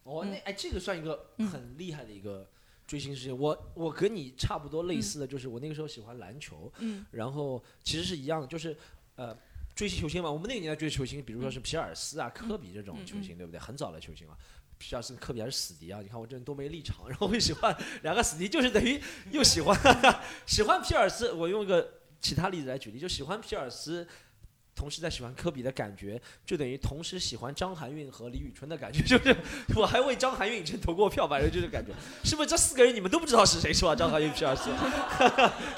哦，那嗯哎，这个算一个嗯很厉害的一个追星事件。我我跟你差不多类似的，就是我那个时候喜欢篮球，嗯然后其实是一样的，就是呃追星球星嘛。我们那个年代追球星，比如说是皮尔斯啊、科比这种球星，对不对？很早的球星了。皮尔斯、科比还是死敌啊！你看我这人多没立场，然后会喜欢两个死敌，就是等于又喜欢 喜欢皮尔斯。我用一个其他例子来举例，就喜欢皮尔斯。同时在喜欢科比的感觉，就等于同时喜欢张含韵和李宇春的感觉，就是我还为张含韵以前投过票，反正就是感觉，是不是这四个人你们都不知道是谁是吧？张含韵、皮尔斯、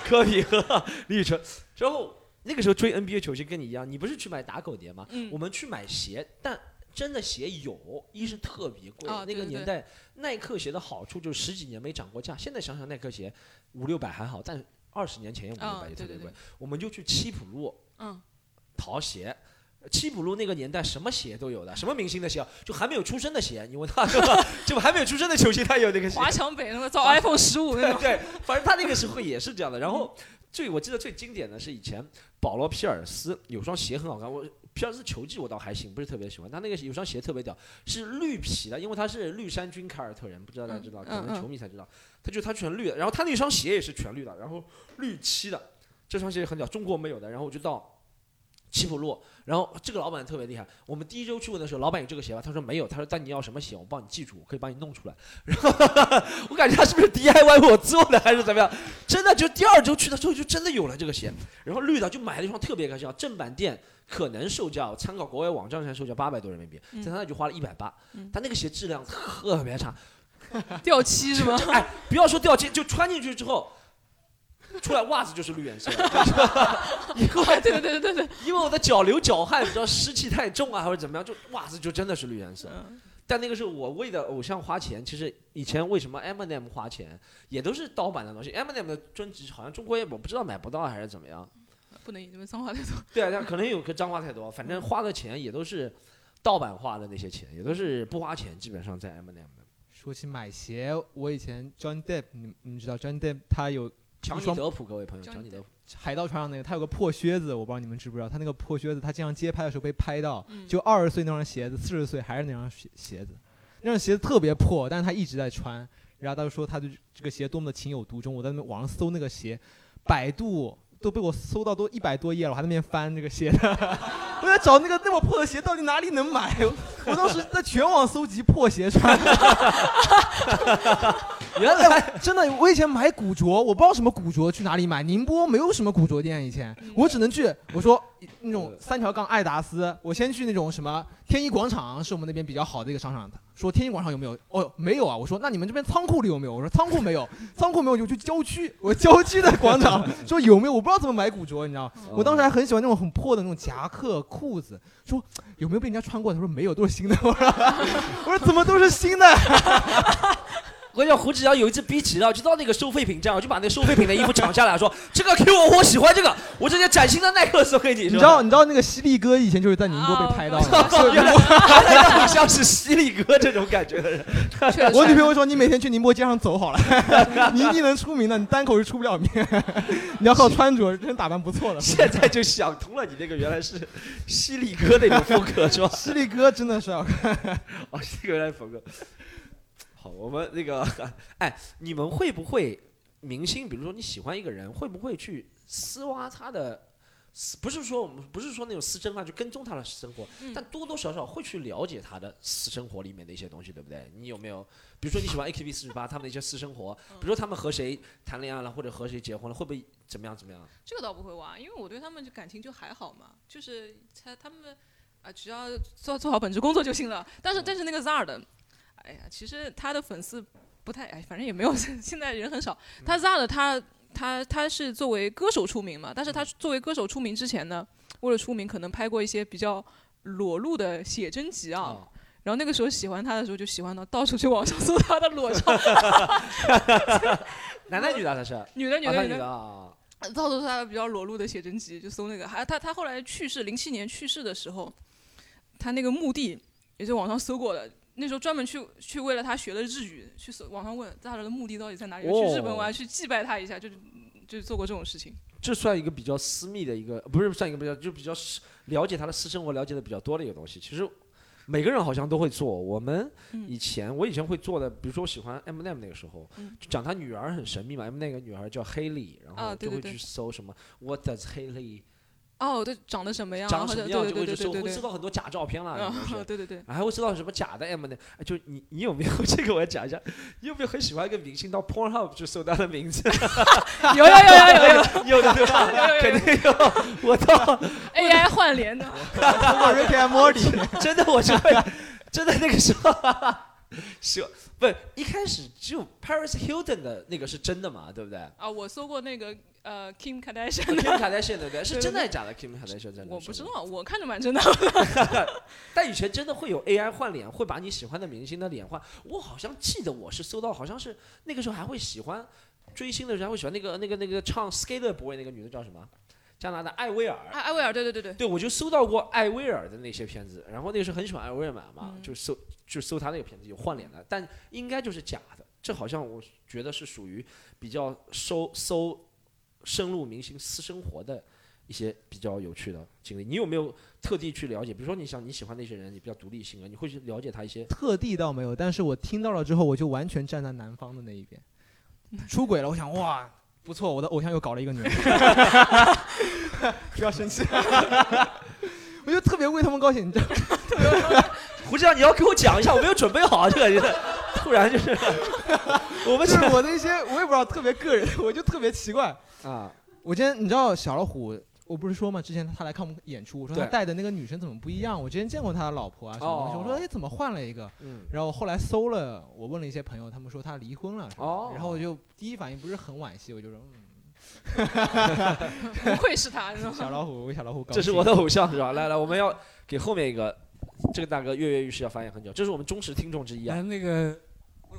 科比和李宇春。然后那个时候追 NBA 球星跟你一样，你不是去买打狗碟吗？嗯我们去买鞋，但真的鞋有，一是特别贵，那个年代耐克鞋的好处就是十几年没涨过价，现在想想耐克鞋五六百还好，但二十年前也五六啊百也特别贵对对对。我们就去七浦路嗯。淘鞋。七浦路那个年代，什么鞋都有的，什么明星的鞋啊，就还没有出生的鞋，你问他？就还没有出生的球星，他有那个鞋。华强北那个造 iPhone 十五那种。对 对，反正他那个时候也是这样的。然后最我记得最经典的是以前保罗皮尔斯有双鞋很好看，我皮尔斯球技我倒还行，不是特别喜欢。他那个有双鞋特别屌，是绿皮的，因为他是绿衫军凯尔特人，不知道大家知道，可嗯能球迷才知道。他就他全绿的，然后他那双鞋也是全绿的，然后绿漆的，这双鞋很屌，中国没有的。然后我就到。七浦路，然后这个老板特别厉害。我们第一周去问的时候，老板有这个鞋吗？他说没有。他说但你要什么鞋，我帮你记住，我可以帮你弄出来。然后 我感觉他是不是 DIY 我做的还是怎么样？真的，就第二周去的时候就真的有了这个鞋，然后绿的就买了一双特别开心，正版店可能售价参考国外网站上售价八百多人民币，在他那就花了一百八。他那个鞋质量特别差，掉漆是吗？就 哎，不要说掉漆，就穿进去之后。出来袜子就是绿颜色，因为对对对对对，因为我的脚流脚汗，你知道湿气太重啊，或者怎么样，就袜子就真的是绿颜色。但那个时候我为的偶像花钱，其实以前为什么 Eminem 花钱，也都是盗版的东西。Eminem 的专辑好像中国也我不知道买不到还是怎么样。不能因为脏话太多。对啊，他可能有个脏话太多，反正花的钱也都是盗版花的那些钱，也都是不花钱，基本上在 Eminem 的。说起买鞋，我以前 John Depp，你你们知道 John Depp 他有强尼德普，各位朋友，强尼德普。海盗船上那个，他有个破靴子，我不知道你们知不知道，他那个破靴子，他经常街拍的时候被拍到，嗯就二十岁那双鞋子，四十岁还是那双鞋鞋子，那双鞋子特别破，但是他一直在穿，然后他就说他对这个鞋多么的情有独钟，我在那网上搜那个鞋，百度都被我搜到都一百多页了，我还在那边翻这个鞋的，我在找那个那么破的鞋到底哪里能买。我当时在全网搜集破鞋穿。原来真的，我以前买古着，我不知道什么古着去哪里买。宁波没有什么古着店，以前我只能去我说那种三条杠爱达斯，我先去那种什么天一广场，是我们那边比较好的一个商场。说天一广场有没有？哦，没有啊。我说那你们这边仓库里有没有？我说仓库没有，仓库没有就去郊区。我郊区的广场说有没有？我不知道怎么买古着，你知道？我当时还很喜欢那种很破的那种夹克裤子，说有没有被人家穿过？他说没有，都是新的。我说 我说怎么都是新的？我讲胡志阳有一次逼急了，就到那个收废品站，我就把那收废品的衣服抢下来，说 这个给我，我喜欢这个，我直接崭新的耐克送给你。你知道你知道那个犀利哥以前就是在宁波被拍到的，原来 好像是犀利哥这种感觉的人。我女朋友说你每天去宁波街上走好了，你一定能出名的，你单口是出不了名，你要靠穿着，真打扮不错的。现在就想通了，你这个原来是犀利哥那种风格是吧？犀利哥真的是好看，哦，犀利哥原来风格。好，我们那个，哎，你们会不会明星？比如说你喜欢一个人，会不会去私挖他的？不是说我们不是说那种私生饭，去跟踪他的生活，但多多少少会去了解他的私生活里面的一些东西，对不对？你有没有？比如说你喜欢 AKB 四十八他们的一些私生活，比如说他们和谁谈恋爱了，或者和谁结婚了，会不会怎么样怎么样？这个倒不会挖，因为我对他们就感情就还好嘛，就是他他们啊，只要做做好本职工作就行了。但是但是那个 ZAR 的。哎呀，其实他的粉丝不太哎，反正也没有，现在人很少。他 Zara 他他他是作为歌手出名嘛，但是他作为歌手出名之前呢，为了出名，可能拍过一些比较裸露的写真集啊。然后那个时候喜欢他的时候，就喜欢到到处去网上 搜他的裸照。男的女的他是？女的女的女的啊。到处搜他比较裸露的写真集，就搜那个。还他他后来去世，零七年去世的时候，他那个墓地也是网上搜过的。那时候专门去去为了他学了日语，去搜网上问他的目的到底在哪里？去日本我还去祭拜他一下，就是就做过这种事情。这算一个比较私密的一个，不是算一个比较就比较了解他的私生活了解的比较多的一个东西。其实每个人好像都会做。我们以前我以前会做的，比如说我喜欢 M M 那个时候，就讲他女儿很神秘嘛。M 那个女儿叫 Haley，，然后就会去搜什么 What does 黑莉。哦，对，长得什么样？长什么样就会就搜，会收到很多假照片了。对对对，还会收到什么假的 M 呢？就你你有没有 这个？我要讲一下，你有没有很喜欢一个明星到 Pornhub 去搜他的名字？有有有有有有的对吧？肯定有。我操 AI 换脸的，我 Rick and Morty，真的我是会，真的那个时候，是不一开始只有 Paris Hilton 的那个是真的嘛？对不对？啊，我搜过那个。呃，Kim Kardashian。Kim Kardashian 对不对？是真的还是假的？Kim Kardashian 真的？我不知道，我看着蛮真的。但以前真的会有 AI 换脸，会把你喜欢的明星的脸换。我好像记得我是搜到，好像是那个时候还会喜欢追星的人，还会喜欢那个那个那个唱 Skater Boy 那个女的叫什么？加拿大艾薇儿。艾薇儿，对对对对。对，我就搜到过艾薇儿的那些片子，然后那个时候很喜欢艾薇儿嘛，就搜就搜她那个片子有换脸的，但应该就是假的。这好像我觉得是属于比较搜搜。深入明星私生活的一些比较有趣的经历，你有没有特地去了解？比如说，你想你喜欢那些人，你比较独立性格，你会去了解他一些？特地倒没有，但是我听到了之后，我就完全站在男方的那一边。出轨了，我想哇，不错，我的偶像又搞了一个女人。不要生气，我就特别为他们高兴，你知道？胡志强，你要给我讲一下，我没有准备好这个，突然就是，我们就是我的一些，我也不知道特别个人，我就特别奇怪。啊！我今天你知道小老虎，我不是说嘛，之前他来看我们演出，我说他带的那个女生怎么不一样？我之前见过他的老婆啊什么东西，我说哎怎么换了一个？嗯，然后后来搜了，我问了一些朋友，他们说他离婚了。哦，然后我就第一反应不是很惋惜，我就说嗯，不愧是他，小老虎为小老虎，这是我的偶像是吧？来来，我们要给后面一个这个大哥跃跃欲试要发言很久，这是我们忠实听众之一啊。那个。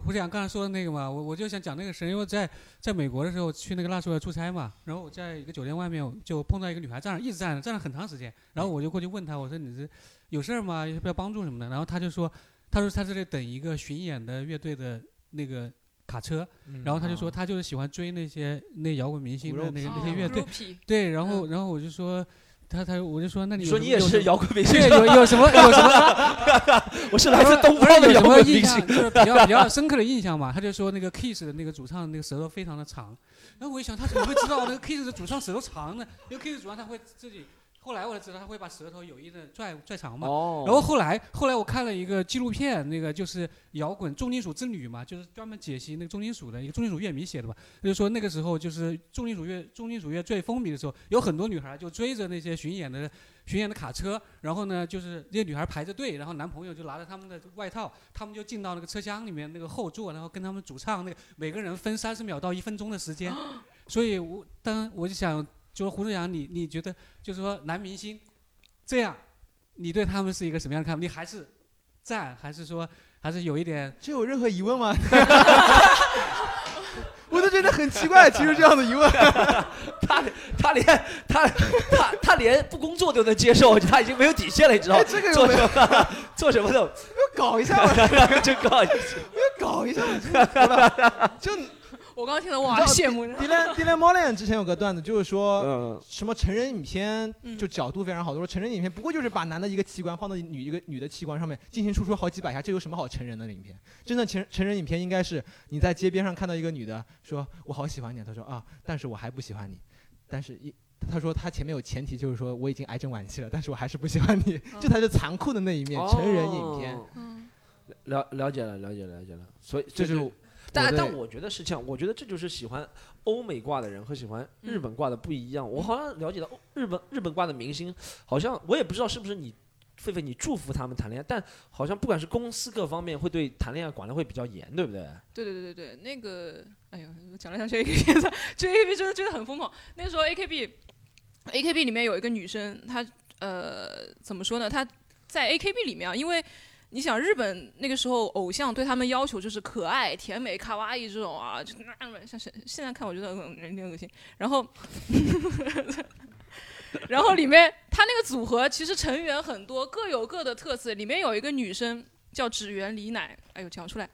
我想刚才说的那个嘛，我我就想讲那个事，因为在在美国的时候去那个纳粹尔出差嘛，然后我在一个酒店外面就碰到一个女孩站着，一直站着，站了很长时间，然后我就过去问她，我说你是有事儿吗？要不要帮助什么的？然后她就说，她说她在这等一个巡演的乐队的那个卡车，然后她就说她就是喜欢追那些那摇滚明星的那个那些乐队，对，然后然后我就说。他他我就说那你说你也是摇滚明星，对有有什么有什么 我是来自东不是方的摇有什么滚明星印象，。就是比较比较深刻的印象嘛。他就说那个 Kiss 的那个主唱那个舌头非常的长，然后我一想他怎么会知道那个 Kiss 的主唱舌头长呢？因为 Kiss 主唱他会自己，后来我才知道他会把舌头有意的拽拽长嘛。哦然后后来后来我看了一个纪录片，那个就是摇滚重金属之旅嘛，就是专门解析那个重金属的一个重金属乐迷写的吧。就是说那个时候就是重金属乐重金属乐最风靡的时候，有很多女孩就追着那些巡演的巡演的卡车，然后呢就是那些女孩排着队，然后男朋友就拿着他们的外套，他们就进到那个车厢里面那个后座，然后跟他们主唱那个每个人分三十秒到一分钟的时间。所以我当我就想，就是胡志阳，你你觉得就是说男明星这样，你对他们是一个什么样的看法？你还是赞，还是说还是有一点？这有任何疑问吗？我都觉得很奇怪，提出这样的疑问。他他连他他他连不工作都能接受，他已经没有底线了，你知道吗？哎这个有做没有什么做什么都搞一下嘛，就搞一下嘛，真的对吧？就我刚刚听到哇，好羡慕。Dylan Dylan Moran 之前有个段子，就是说嗯，什么成人影片嗯就角度非常好，都说成人影片不过就是把男的一个器官放到女一个女的器官上面进行输出好几百下，这有什么好成人的影片？真的成成人影片应该是你在街边上看到一个女的说我好喜欢你啊，她说啊，但是我还不喜欢你，但是一。他说他前面有前提，就是说我已经癌症晚期了，但是我还是不喜欢你，这才是残酷的那一面。成人影片，了了解了，了解了，了解了。所以这就是我但但我觉得是这样，我觉得这就是喜欢欧美挂的人和喜欢日本挂的不一样。我好像了解到欧日本日本挂的明星，好像我也不知道是不是你。狒狒，你祝福他们谈恋爱，但好像不管是公司各方面会对谈恋爱管得会比较严，对不对？对对对对对，那个，哎呦，讲来讲去 AKB AKB 真的真的很疯狂。那个时候 AKB，AKB 里面有一个女生，她呃怎么说呢？她在 AKB 里面啊，因为你想日本那个时候偶像对他们要求就是可爱、甜美、卡哇伊这种啊，就那么像是现在看我觉得很有点恶心。然后，然后里面他那个组合其实成员很多，各有各的特色。里面有一个女生叫指原里乃，哎呦讲出来，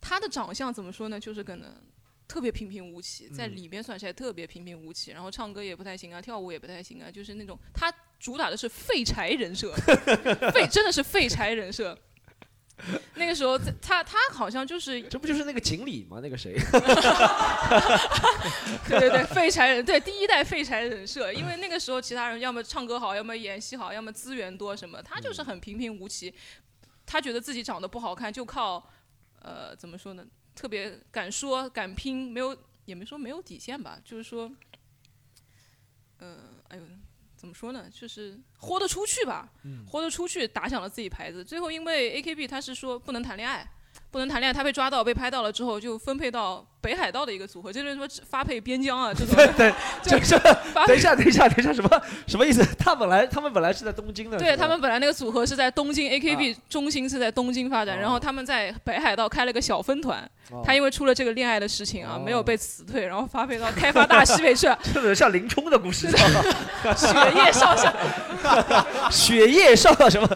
她的长相怎么说呢？就是可能特别平平无奇，在嗯里面算起来特别平平无奇，然后唱歌也不太行啊，跳舞也不太行啊，就是那种他主打的是废柴人设，废真的是废柴人设。那个时候在，他他好像就是这不就是那个锦鲤吗？那个谁？对对对，废柴人，对第一代废柴人设，因为那个时候其他人要么唱歌好，要么演戏好，要么资源多什么，他就是很平平无奇。他觉得自己长得不好看，就靠呃怎么说呢，特别敢说敢拼，没有也没说没有底线吧，就是说，呃，哎呦。怎么说呢？就是豁得出去吧，豁得出去，打响了自己牌子。最后因为 AKB 他是说不能谈恋爱，不能谈恋爱，他被抓到被拍到了之后，就分配到北海道的一个组合，就是说发配边疆啊 这种。对，就就是发配等一下，等一下，等一下，什么什么意思？他本来他们本来是在东京的，对他们本来那个组合是在东京，AKB 中心是在东京发展，哦然后他们在北海道开了个小分团。哦他因为出了这个恋爱的事情啊，哦没有被辞退，然后发配到开发大西北去了，这个像林冲的故事，雪夜上山。雪夜上了什么？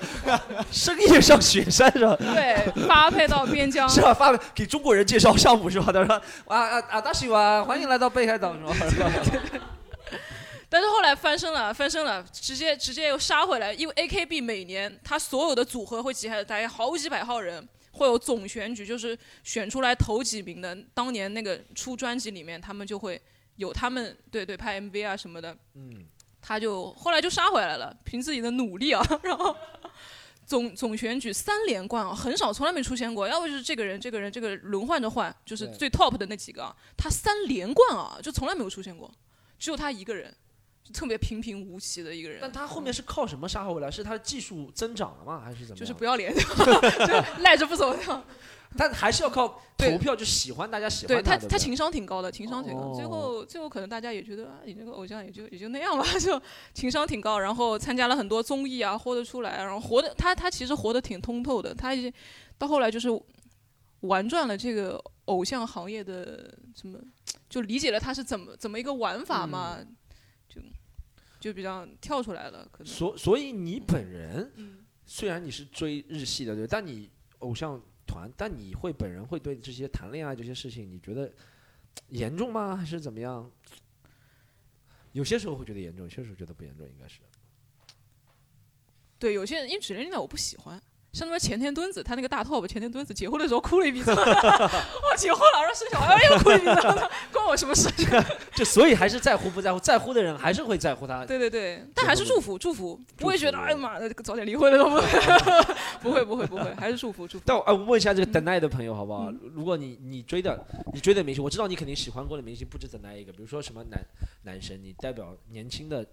深夜上雪山是吧？对，发配到边疆。是吧？发给中国人介绍项目是吧？他说啊啊啊，大喜哇，欢迎来到北海道是吧？是 吧但是后来翻身了，翻身了，直接直接又杀回来，因为 AKB 每年他所有的组合会集合大概好几百号人，会有总选举，就是选出来头几名的。当年那个出专辑里面，他们就会有他们对对拍 MV 啊什么的，嗯，他就后来就杀回来了，凭自己的努力啊，然后总总选举三连冠啊，很少，从来没出现过。要不就是这个人，这个人，这个轮换着换，就是最 top 的那几个啊，他三连冠啊，就从来没有出现过，只有他一个人，就特别平平无奇的一个人。但他后面是靠什么杀回来？是他的技术增长了吗？还是怎么？就是不要脸，就赖着不走。但还是要靠投票，就喜欢大家喜欢对不对他情商挺高的，情商挺高。哦最后，最后可能大家也觉得啊，你这个偶像也就也就那样吧，就情商挺高。然后参加了很多综艺啊，活得出来，然后活的他他其实活得挺通透的。他已经到后来就是玩转了这个偶像行业的什么，就理解了他是怎么怎么一个玩法嘛，就就比较跳出来了。可能所所以你本人嗯。虽然你是追日系的，对，但你偶像团，但你会本人会对这些谈恋爱这些事情，你觉得严重吗？还是怎么样？有些时候会觉得严重，有些时候觉得不严重，应该是。对，有些人因为指连丽娜我不喜欢，像他妈前田敦子，他那个大 top 前田敦子结婚的时候哭了一鼻子，我结婚了，然后生小孩又哭一鼻子，关我什么事？就所以还是在乎不在乎，在乎的人还是会在乎他。对对对，但还是祝福祝福，不会觉得哎呀妈的早点离婚了都不会，不会不会不会，还是祝福祝福。但我哎，我问一下这个等待的朋友好不好？嗯如果你你追的你追的明星，我知道你肯定喜欢过的明星不止等待一个，比如说什么男男神，你代表年轻的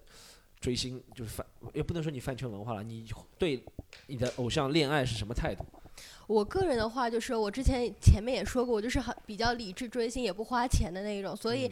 追星就是饭，也不能说你饭圈文化了，你对你的偶像恋爱是什么态度？我个人的话，就是我之前前面也说过，我就是很比较理智追星，也不花钱的那一种，所以嗯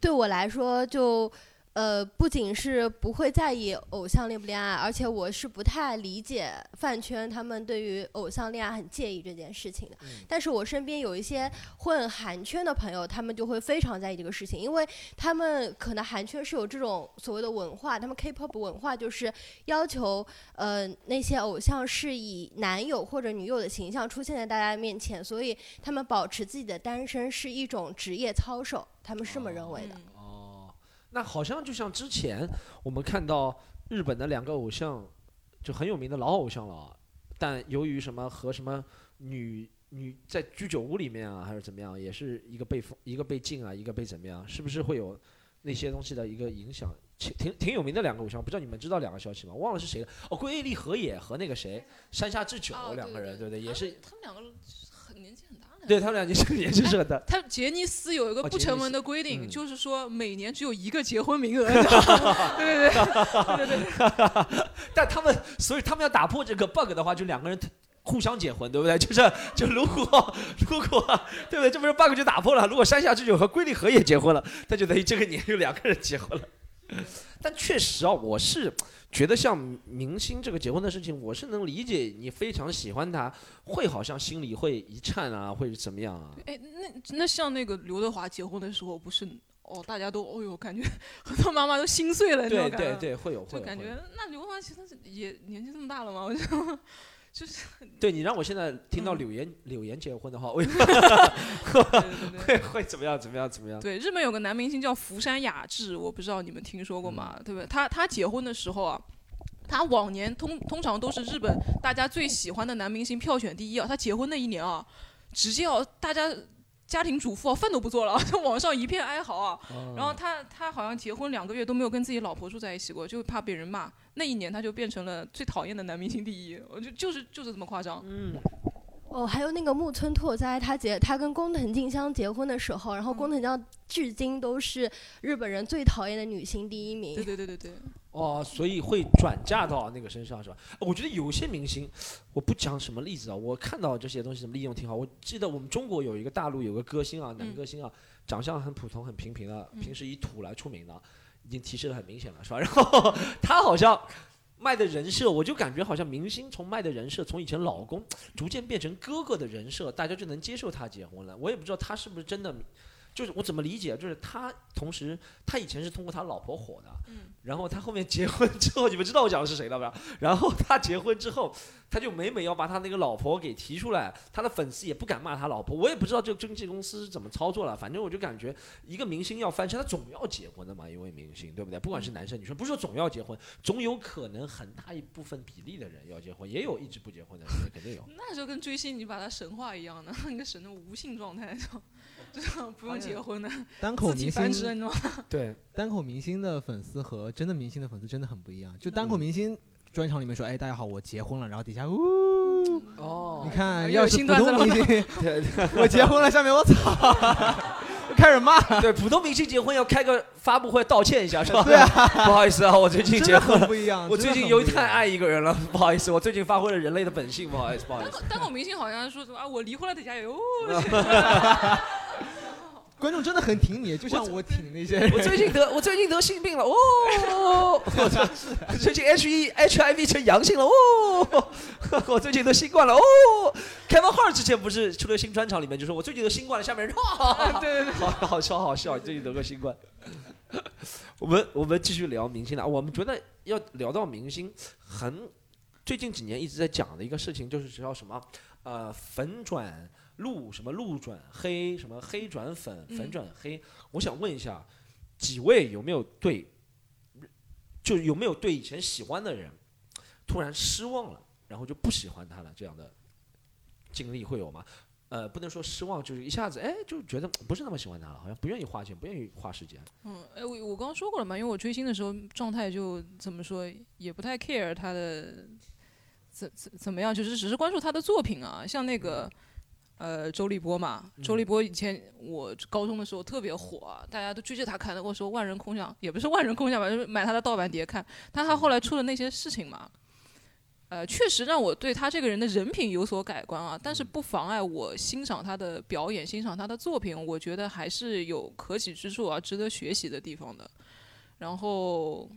对我来说就。呃，不仅是不会在意偶像恋不恋爱，而且我是不太理解饭圈他们对于偶像恋爱很介意这件事情的。嗯但是我身边有一些混韩圈的朋友，他们就会非常在意这个事情，因为他们可能韩圈是有这种所谓的文化，他们 K-pop 文化就是要求呃那些偶像是以男友或者女友的形象出现在大家面前，所以他们保持自己的单身是一种职业操守，他们是这么认为的。那好像就像之前我们看到日本的两个偶像，就很有名的老偶像了啊，但由于什么和什么女女在居酒屋里面啊，还是怎么样，也是一个被封一个被禁啊，一个被怎么样，是不是会有那些东西的一个影响？挺挺挺有名的两个偶像，不知道你们知道两个消息吗？忘了是谁了。哦，龟梨和也和那个谁山下智久哦两个人，对不对，也是他们两个很年纪很大了。对他们俩就是也是很大。他杰尼斯有一个不成文的规定，嗯就是说每年只有一个结婚名额。对对对对对，但他们，所以他们要打破这个 bug 的话，就两个人互相结婚，对不对？就是就如果如果对不对？这不是 bug 就打破了。如果山下智久和龟梨和也结婚了，那就等于这个年有两个人结婚了。但确实啊，我是觉得像明星这个结婚的事情，我是能理解你非常喜欢他，会好像心里会一颤啊，会怎么样啊？哎，那那像那个刘德华结婚的时候，不是哦，大家都哦哟，感觉很多妈妈都心碎了，那对种感觉。对对，会有会有。就感觉那刘德华其实也年纪这么大了嘛，我就就是对你让我现在听到柳岩、柳岩结婚的话。会会怎么样？怎么样？怎么样？对，日本有个男明星叫福山雅治，我不知道你们听说过吗？嗯对不对？他他结婚的时候啊，他往年通通常都是日本大家最喜欢的男明星票选第一啊。他结婚那一年啊，直接啊大家家庭主妇啊饭都不做了，就网上一片哀嚎啊。哦然后他他好像结婚两个月都没有跟自己老婆住在一起过，就怕被人骂。那一年他就变成了最讨厌的男明星第一，我就就是就是这么夸张。嗯，哦，还有那个木村拓哉，他结他跟工藤静香结婚的时候，然后嗯工藤静香至今都是日本人最讨厌的女星第一名。对对对对对，哦，所以会转嫁到那个身上是吧？我觉得有些明星，我不讲什么例子啊，我看到这些东西怎么利用挺好。我记得我们中国有一个大陆有个歌星啊，男嗯歌星啊，长相很普通很平平的，嗯平时以土来出名的，已经提示的很明显了是吧？然后他好像。卖的人设，我就感觉好像明星从卖的人设，从以前老公逐渐变成哥哥的人设，大家就能接受他结婚了。我也不知道他是不是真的，就是我怎么理解，就是他同时他以前是通过他老婆火的，嗯然后他后面结婚之后，你们知道我讲的是谁了吧？然后他结婚之后，他就每每要把他那个老婆给提出来，他的粉丝也不敢骂他老婆。我也不知道这个经纪公司是怎么操作了，反正我就感觉一个明星要翻身，他总要结婚的嘛，一位明星对不对？不管是男生女生，不是说总要结婚，总有可能很大一部分比例的人要结婚，也有一直不结婚的人，肯定有。那就跟追星你把他神话一样的，那个神的无性状态，就就 不用结婚的，单口明星？对，单口明星的粉丝和真的明星的粉丝真的很不一样。就单口嗯明星专场里面说，哎，大家好，我结婚了，然后底下呜，哦你看，要是普通明星，我结婚了，下面我操，开始骂，对，普通明星结婚要开个发布会道歉一下是吧？对啊，不好意思啊，我最近结婚了。不一样。我最近由于太爱一个人了，不好意思，我最近发挥了人类的本性，不好意思，不好意单思。口单口明星好像说什么啊，我离婚了，底下有哦，观众真的很挺你，就像我挺那些人。我最近得我最近得性病了哦，我最近 H E H I V 成阳性了哦，我最近得新冠了哦。开完号之前不是出了新专场，里面就说我最近得新冠了，下面人 哇，对对对，好好笑好笑，最近得个新冠。我们我们继续聊明星了，我们觉得要聊到明星，很最近几年一直在讲的一个事情，就是叫什么呃粉转路什么路转黑什么黑转粉粉嗯转黑。我想问一下，几位有没有对，就有没有对以前喜欢的人突然失望了，然后就不喜欢他了，这样的经历会有吗？呃，不能说失望，就是一下子哎就觉得不是那么喜欢他了，好像不愿意花钱，不愿意花时间。嗯，哎，我我刚刚说过了嘛，因为我追星的时候状态就怎么说，也不太 care 他的怎怎怎么样，就是只是关注他的作品啊，像那个。呃，周立波嘛，周立波以前我高中的时候特别火啊，大家都追着他看的。我说万人空巷，也不是万人空巷吧，就是买他的盗版碟看。但他后来出了那些事情嘛，呃，确实让我对他这个人的人品有所改观啊。但是不妨碍我欣赏他的表演，欣赏他的作品，我觉得还是有可取之处啊，值得学习的地方的。然后。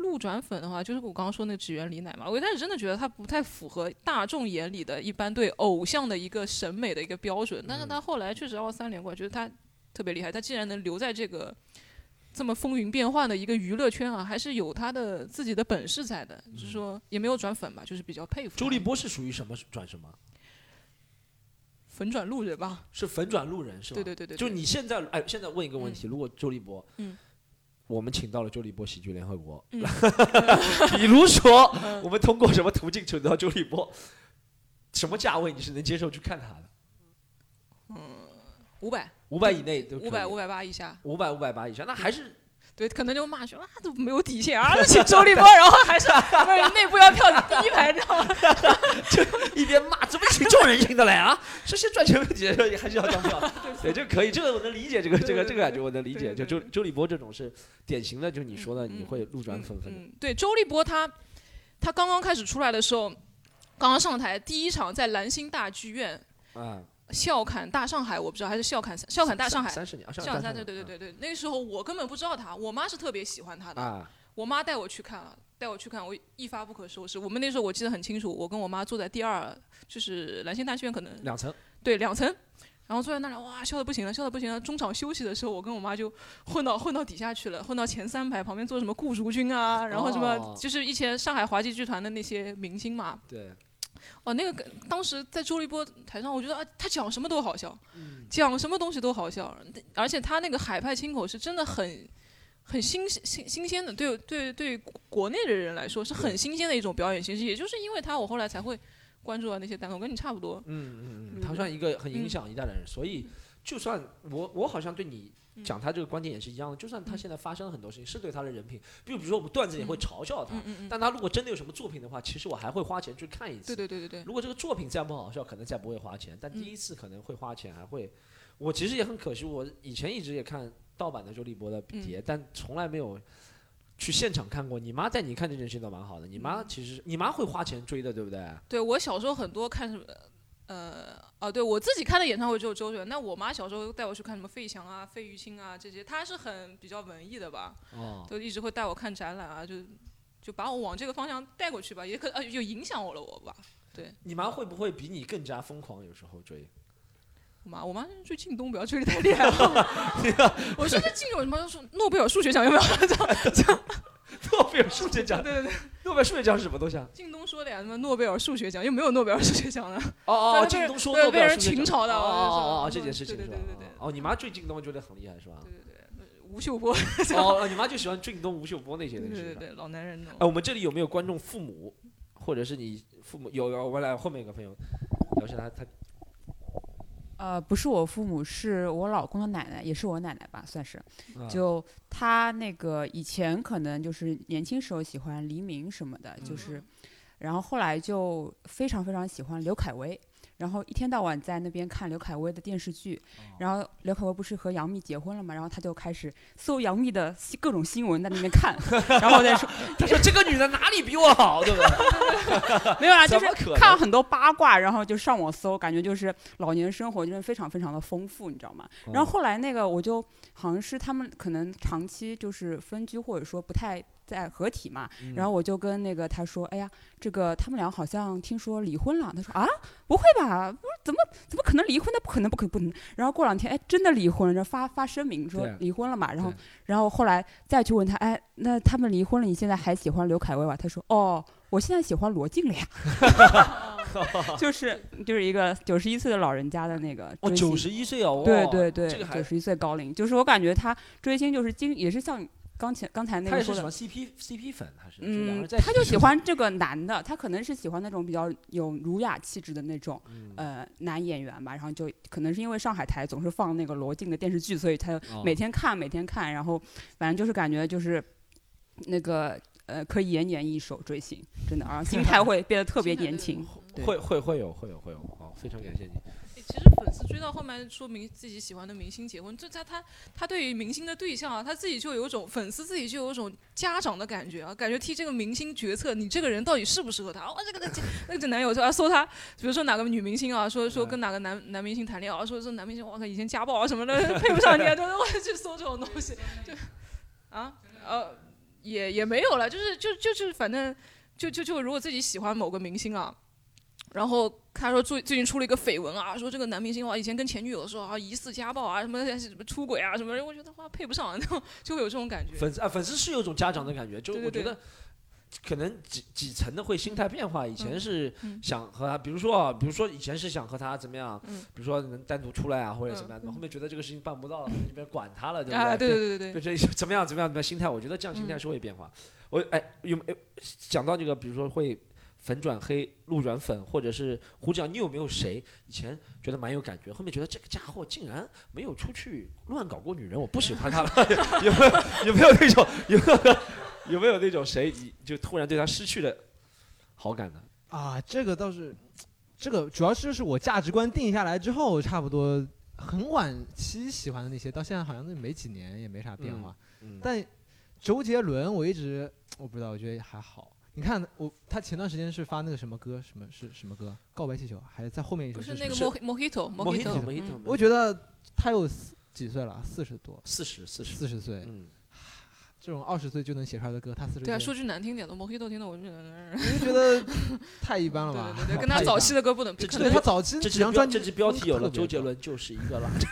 路转粉的话，就是我刚刚说那个指原李乃嘛。我一开始真的觉得他不太符合大众眼里的一般对偶像的一个审美的一个标准，但是他后来确实二三连冠，觉得他特别厉害。他既然能留在这个这么风云变幻的一个娱乐圈啊，还是有他的自己的本事在的。就是说也没有转粉吧，就是比较佩服。周立波是属于什么转什么？粉转路人吧？是粉转路人是吧？对对对对。就你现在哎，现在问一个问题：如果周立波，嗯。我们请到了周立波喜剧联合国，比如说，我们通过什么途径请到周立波？什么价位你是能接受去看他的？嗯，五百，五百以内，五百五百八以下，五百五百八以下，那还是。对，可能就骂说啊，都没有底线啊，请周立波，然后还是不是内部要票第一排，知道吗？就一边骂，怎么请这种人请得来啊？这些赚钱问题还是要当票。对，这个可以，这个我能理解，这个这个这个感觉我能理解。就周周立波这种是典型的，就是你说的，你会路转粉粉。对，周立波他他刚刚开始出来的时候，刚刚上台第一场在蓝星大剧院啊。笑侃大上海，我不知道还是笑侃笑侃大上海。三十年，笑侃三对对对对对。那个时候我根本不知道他，我妈是特别喜欢他的。我妈带我去看了，带我去看，我一发不可收拾。我们那时候我记得很清楚，我跟我妈坐在第二，就是兰心大剧院可能两层。对，两层。然后坐在那里，哇，笑的不行了，笑的不行了。中场休息的时候，我跟我妈就混到混到底下去了，混到前三排旁边坐什么顾竹君啊，然后什么就是以前上海滑稽剧团的那些明星嘛。对。哦，那个当时在周立波台上，我觉得啊，他讲什么都好笑，讲什么东西都好笑，而且他那个海派清口是真的很很新新新鲜的，对对对，国内的人来说是很新鲜的一种表演形式。也就是因为他，我后来才会关注到那些单口，跟你差不多。嗯嗯嗯，他算一个很影响一代的人，所以就算我我好像对你。讲他这个观点也是一样的，就算他现在发生了很多事情，是对他的人品，比如比如说我们段子也会嘲笑他，但他如果真的有什么作品的话，其实我还会花钱去看一次。对对对对对。如果这个作品再不好笑，可能再不会花钱，但第一次可能会花钱，还会。我其实也很可惜，我以前一直也看盗版的周立波的碟，但从来没有去现场看过。你妈带你看这件事情倒蛮好的，你妈其实你妈会花钱追的，对不对？对我小时候很多看什么。呃，哦，对我自己看的演唱会只有周杰伦。那我妈小时候带我去看什么费翔啊、费玉清啊这些，她是很比较文艺的吧？哦，就一直会带我看展览啊，就就把我往这个方向带过去吧，也可呃就影响我了我吧。对，你妈会不会比你更加疯狂？有时候追？我妈，我妈追靳东，不要追的太厉害了。我说这靳东什么说诺贝尔数学奖有没有？这样这样。诺贝尔数学奖，对对对，诺贝尔数学奖是什么东西啊？靳东说的呀，什么诺贝尔数学奖又没有诺贝尔数学奖呢？哦哦，靳东说诺贝尔数学奖，被人群嘲的哦哦哦，这件事情是吧？对对对对哦，你妈追靳东觉得很厉害是吧？对对对，吴秀波。哦，你妈就喜欢靳东、吴秀波那些东西。对对对，老男人。哎，我们这里有没有观众父母，或者是你父母？有有，我来后面一个朋友，聊一下他他。呃，不是我父母，是我老公的奶奶，也是我奶奶吧，算是。就他那个以前可能就是年轻时候喜欢黎明什么的，就是，然后后来就非常非常喜欢刘恺威。然后一天到晚在那边看刘恺威的电视剧，然后刘恺威不是和杨幂结婚了嘛，然后他就开始搜杨幂的各种新闻在那边看，然后再说，他说这个女的哪里比我好，对不对？没有啊，就是看了很多八卦，然后就上网搜，感觉就是老年生活就是非常非常的丰富，你知道吗？然后后来那个我就好像是他们可能长期就是分居，或者说不太。在合体嘛，然后我就跟那个他说：“哎呀，这个他们俩好像听说离婚了。”他说：“啊，不会吧？不是怎么怎么可能离婚？那不可能，不可不能。”然后过两天，哎，真的离婚了，发发声明说离婚了嘛。然后，然后后来再去问他：“哎，那他们离婚了，你现在还喜欢刘恺威吧？”他说：“哦，我现在喜欢罗晋了呀。”就是 就是一个九十一岁的老人家的那个哦，九十一岁哦，对对对，九十一岁高龄，就是我感觉他追星就是经也是像。刚才刚才那个说的他也是喜欢 CP CP 粉，他是他就喜欢这个男的，他可能是喜欢那种比较有儒雅气质的那种嗯呃男演员吧，然后就可能是因为上海台总是放那个罗晋的电视剧，所以他哦每天看每天看，然后反正就是感觉就是那个呃可以延年益寿追星，真的啊，心态会变得特别年轻。会会会有会有会有，好，非常感谢你。诶其实粉丝追到后面说明自己喜欢的明星结婚，这他他他对于明星的对象啊，他自己就有一种粉丝自己就有一种家长的感觉啊，感觉替这个明星决策，你这个人到底适不适合他？哦，这个这那个男友就要搜他，比如说哪个女明星啊，说说跟哪个男男明星谈恋爱啊，说这男明星我靠以前家暴啊什么的，配不上你啊，就是我去搜这种东西，就啊呃也也没有了，就是就就是反正就就就如果自己喜欢某个明星啊。然后他说最最近出了一个绯闻啊，说这个男明星哇以前跟前女友的时候啊疑似家暴啊什么什么出轨啊什么，我觉得哇配不上，然 后就会有这种感觉。粉丝啊，粉丝是有种家长的感觉，就我觉得可能几几层的会心态变化。以前嗯是嗯想和他，比如说啊，比如说以前是想和他怎么样，嗯比如说能单独出来啊，或者怎么样，嗯后面觉得这个事情办不到了，就别管他了，对不啊，对对对对对对，这怎么样怎么样怎么样心态，我觉得这样心态嗯是会变化。我哎有没有讲到这个，比如说会粉转黑、路转粉，或者是胡讲，你有没有谁以前觉得蛮有感觉，后面觉得这个家伙竟然没有出去乱搞过女人，我不喜欢他了？有没有有没有那种有没有有没有那种谁你就突然对他失去了好感呢？啊，这个倒是，这个主要是就是我价值观定下来之后，差不多很晚期喜欢的那些，到现在好像都没几年也没啥变化。嗯，但周杰伦我一直我不知道，我觉得还好。你看我，他前段时间是发那个什么歌，什么是什么歌？告白气球，还在后面一首不是那个么？Mojito Mojito 嗯，我觉得他有四几岁了，四十多，四十四十。四十岁，嗯，这种二十岁就能写出来的歌，他四十对啊，说句难听点的，Mojito 听的我就觉得，太一般了吧？对对对，跟他早期的歌不能比，这对他早期这几张专辑标这期标题有了，周杰伦 就是一个垃圾。